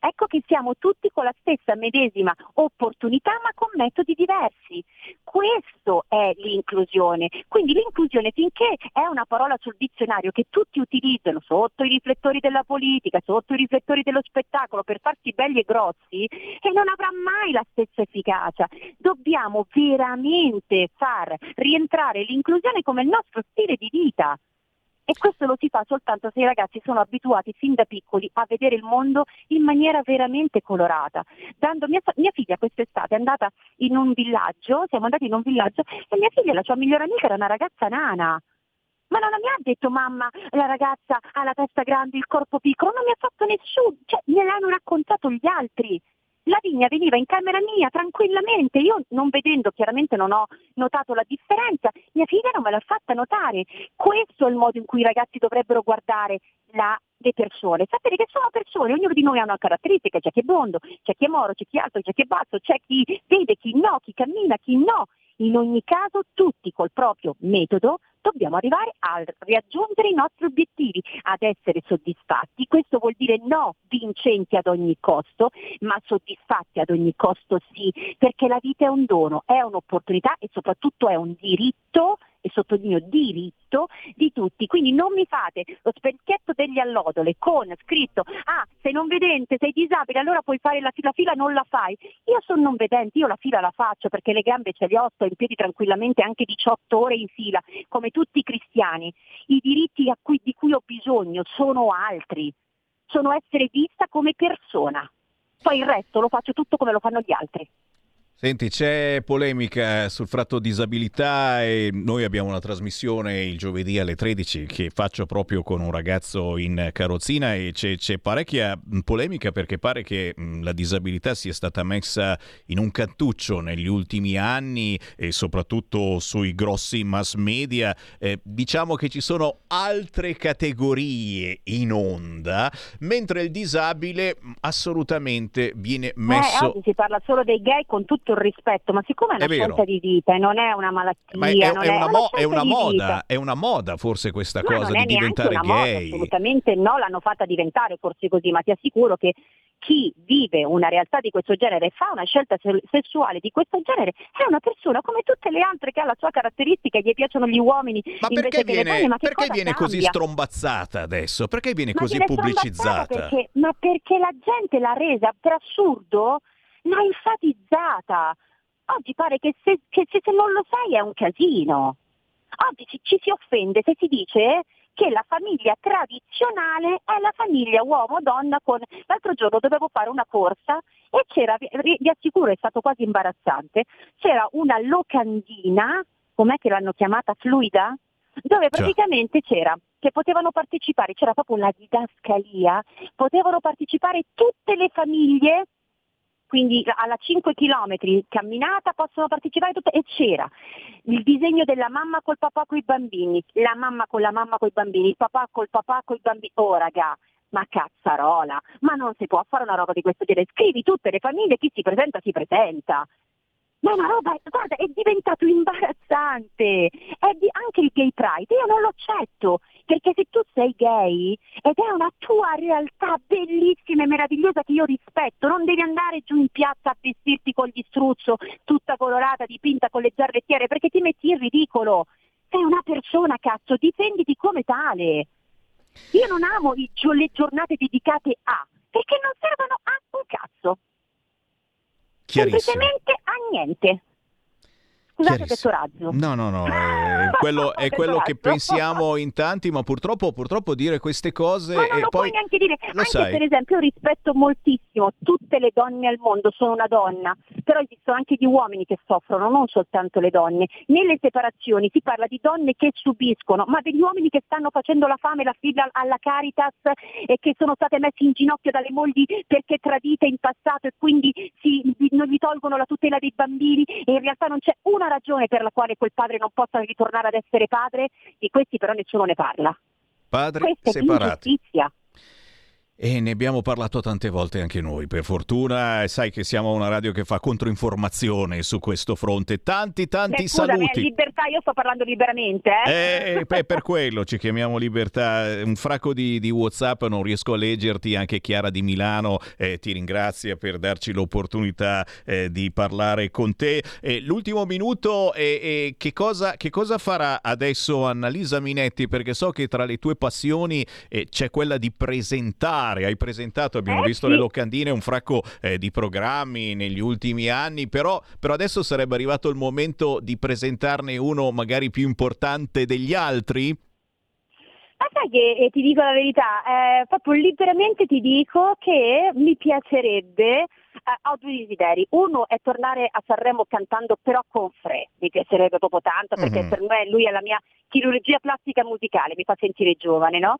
Ecco che siamo tutti con la stessa medesima opportunità ma con metodi diversi. Questo è l'inclusione. Quindi l'inclusione finché è una parola sul dizionario che tutti utilizzano sotto i riflettori della politica, sotto i riflettori dello spettacolo per farsi belli e grossi, e non avrà mai la stessa efficacia. Dobbiamo veramente far rientrare l'inclusione come il nostro stile di vita. E questo lo si fa soltanto se i ragazzi sono abituati fin da piccoli a vedere il mondo in maniera veramente colorata. Dando mia, mia figlia quest'estate è andata in un villaggio, siamo andati in un villaggio e mia figlia, la sua migliore amica, era una ragazza nana. Ma non mi ha detto mamma, la ragazza ha la testa grande, il corpo piccolo, non mi ha fatto nessuno, cioè me l'hanno raccontato gli altri. Lavinia veniva in camera mia tranquillamente, io non vedendo chiaramente non ho notato la differenza, mia figlia non me l'ha fatta notare. Questo è il modo in cui i ragazzi dovrebbero guardare la- le persone, sapere che sono persone, ognuno di noi ha una caratteristica, c'è chi è biondo, c'è chi è moro, c'è chi è alto, c'è chi è basso, c'è chi vede, chi no, chi cammina, chi no. In ogni caso tutti col proprio metodo dobbiamo arrivare a raggiungere i nostri obiettivi, ad essere soddisfatti. Questo vuol dire no vincenti ad ogni costo, ma soddisfatti ad ogni costo sì, perché la vita è un dono, è un'opportunità e soprattutto è un diritto e sottolineo diritto di tutti. Quindi non mi fate lo specchietto degli allodole con scritto ah sei non vedente, sei disabile, allora puoi fare la fila, fila non la fai. Io sono non vedente, io la fila la faccio perché le gambe ce le ho, sto in piedi tranquillamente anche 18 ore in fila, come tutti i cristiani. I diritti cui- di cui ho bisogno sono altri, sono essere vista come persona. Poi il resto lo faccio tutto come lo fanno gli altri. Senti, c'è polemica sul fratto disabilità e noi abbiamo una trasmissione il giovedì alle 13 che faccio proprio con un ragazzo in carrozzina e c'è, c'è parecchia polemica perché pare che mh, la disabilità sia stata messa in un cantuccio negli ultimi anni e soprattutto sui grossi mass media. Eh, diciamo che ci sono altre categorie in onda, mentre il disabile mh, assolutamente viene Eh, messo... oggi si parla solo dei gay con tutto il rispetto, ma siccome è una È scelta di vita e non è una malattia, Ma è, è non una, mo- è una moda, vita. è una moda forse questa Ma cosa è di diventare una moda, gay. assolutamente no, l'hanno fatta diventare forse così, ma ti assicuro che chi vive una realtà di questo genere e fa una scelta se- sessuale di questo genere è una persona come tutte le altre che ha la sua caratteristica e gli piacciono gli uomini Ma perché viene, donne, ma perché viene così strombazzata adesso? Perché viene Ma così pubblicizzata? Perché, ma perché la gente l'ha resa per assurdo, l'ha enfatizzata. Oggi pare che se, che se- non lo sai è un casino. Oggi ci, ci si offende se si dice che la famiglia tradizionale è la famiglia uomo-donna con... L'altro giorno dovevo fare una corsa e c'era, vi, vi assicuro è stato quasi imbarazzante, c'era una locandina, com'è che l'hanno chiamata, fluida? Dove praticamente c'era che potevano partecipare, c'era proprio una didascalia, potevano partecipare tutte le famiglie quindi alla 5 km camminata possono partecipare tutte e c'era il disegno della mamma col papà con i bambini, la mamma con la mamma con i bambini, il papà col papà con i bambini. Oh raga, ma cazzarola, ma non si può fare una roba di questo genere. Scrivi tutte le famiglie, chi si presenta si presenta. Ma una roba, guarda, è diventato imbarazzante. È di- anche il gay pride, io non lo accetto, perché se tu sei gay ed è una tua realtà bellissima e meravigliosa che io rispetto, non devi andare giù in piazza a vestirti con gli struzzo, tutta colorata, dipinta con le giarrettiere, perché ti metti in ridicolo. sei una persona, cazzo, difenditi come tale. Io non amo i le giornate dedicate a, perché non servono a un cazzo. Chiarissimo. Semplicemente a niente. Scusate, detto razzo. No, no, no, è quello, è quello che pensiamo in tanti, ma purtroppo, purtroppo dire queste cose Ma non e lo poi puoi neanche dire. lo Anche sai. per esempio, io rispetto moltissimo tutte le donne al mondo, sono una donna, però esistono anche gli uomini che soffrono, non soltanto le donne. Nelle separazioni si parla di donne che subiscono, ma degli uomini che stanno facendo la fame, la fila alla Caritas e che sono state messe in ginocchio dalle mogli perché tradite in passato e quindi si- non gli tolgono la tutela dei bambini e in realtà non c'è una ragione per la quale quel padre non possa ritornare ad essere padre, di questi però nessuno ne parla. Padri Questa è separati. E ne abbiamo parlato tante volte anche noi, per fortuna, sai che siamo una radio che fa controinformazione su questo fronte. Tanti, tanti Beh, scusami, saluti. eh, libertà, io sto parlando liberamente, eh? Eh, è per quello ci chiamiamo Libertà. Un fracco di, di WhatsApp, non riesco a leggerti. Anche Chiara di Milano eh, ti ringrazia per darci l'opportunità eh, di parlare con te. Eh, l'ultimo minuto, eh, eh, che, cosa, che cosa farà adesso Annalisa Minetti? Perché so che tra le tue passioni eh, c'è quella di presentare. Hai presentato, abbiamo Eh, visto sì. le locandine, un fracco eh, di programmi negli ultimi anni, però, però adesso sarebbe arrivato il momento di presentarne uno magari più importante degli altri? Ma sai che eh, ti dico la verità, eh, proprio liberamente ti dico che mi piacerebbe, eh, ho due desideri. Uno è tornare a Sanremo cantando però con Fre, mi piacerebbe proprio tanto perché Mhm. per me lui è la mia chirurgia plastica musicale, mi fa sentire giovane, no?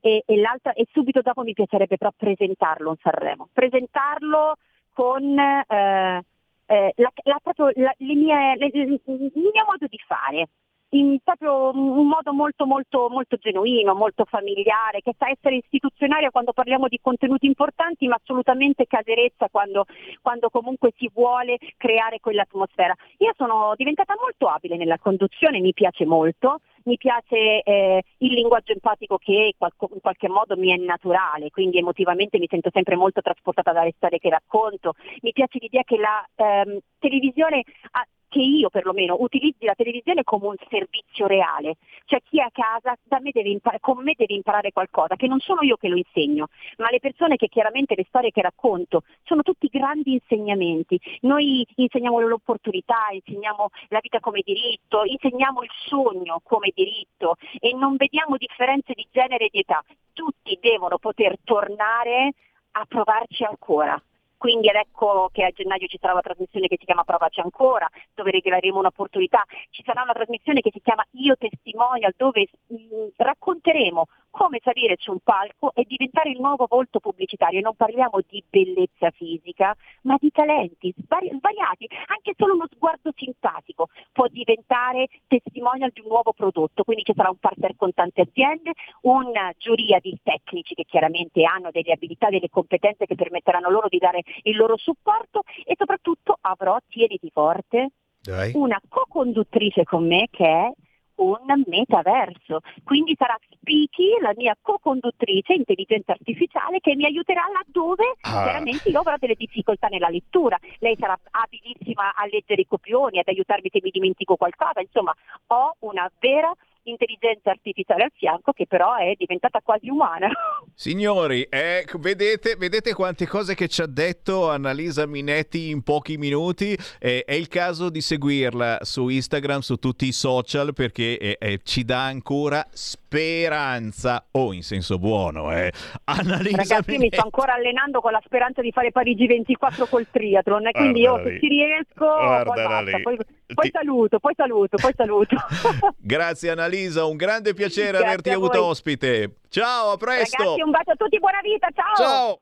E, e e subito dopo mi piacerebbe però presentarlo in Sanremo, presentarlo con eh, eh, la- la- proprio la- mie- le- il mio modo di fare in proprio un modo molto molto molto genuino, molto familiare, che sa essere istituzionaria quando parliamo di contenuti importanti, ma assolutamente caserezza quando, quando comunque si vuole creare quell'atmosfera. Io sono diventata molto abile nella conduzione, mi piace molto, mi piace eh, il linguaggio empatico che in qualche modo mi è naturale, quindi emotivamente mi sento sempre molto trasportata dalle storie che racconto, mi piace l'idea che la ehm, televisione ha- che io perlomeno utilizzi la televisione come un servizio reale, cioè chi è a casa me deve impa- con me deve imparare qualcosa, che non sono io che lo insegno, ma le persone che chiaramente le storie che racconto sono tutti grandi insegnamenti. Noi insegniamo l'opportunità, insegniamo la vita come diritto, insegniamo il sogno come diritto e non vediamo differenze di genere e di età. Tutti devono poter tornare a provarci ancora. Quindi ed ecco che a gennaio ci sarà una trasmissione che si chiama Provaci ancora, dove regaleremo un'opportunità. Ci sarà una trasmissione che si chiama Io Testimonial, dove mh, racconteremo come salire su un palco e diventare il nuovo volto pubblicitario. E non parliamo di bellezza fisica, ma di talenti svari- svariati. Anche solo uno sguardo simpatico può diventare testimonial di un nuovo prodotto. Quindi ci sarà un partner con tante aziende, una giuria di tecnici che chiaramente hanno delle abilità, delle competenze che permetteranno loro di dare il loro supporto e soprattutto avrò, tieniti forte, Dai. una co-conduttrice con me che è un metaverso. Quindi sarà Spiki, la mia co-conduttrice, intelligenza artificiale, che mi aiuterà laddove Ah. veramente io avrò delle difficoltà nella lettura. Lei sarà abilissima a leggere i copioni, ad aiutarmi se mi dimentico qualcosa. Insomma, ho una vera intelligenza artificiale al fianco che però è diventata quasi umana. Signori, eh, vedete, vedete quante cose che ci ha detto Annalisa Minetti in pochi minuti? Eh, è il caso di seguirla su Instagram, su tutti i social, perché eh, eh, ci dà ancora speranza, o in senso buono. Eh. Annalisa Ragazzi, io mi Minetti. sto ancora allenando con la speranza di fare Parigi 24 col triathlon, e quindi io se ci riesco, poi basta, poi, poi Ti- saluto, poi saluto, poi saluto. Grazie Annalisa, un grande piacere Grazie averti avuto ospite. Ciao, a presto. Ragazzi, un bacio a tutti, buona vita, ciao! Ciao!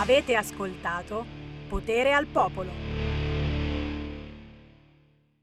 Avete ascoltato Potere al Popolo.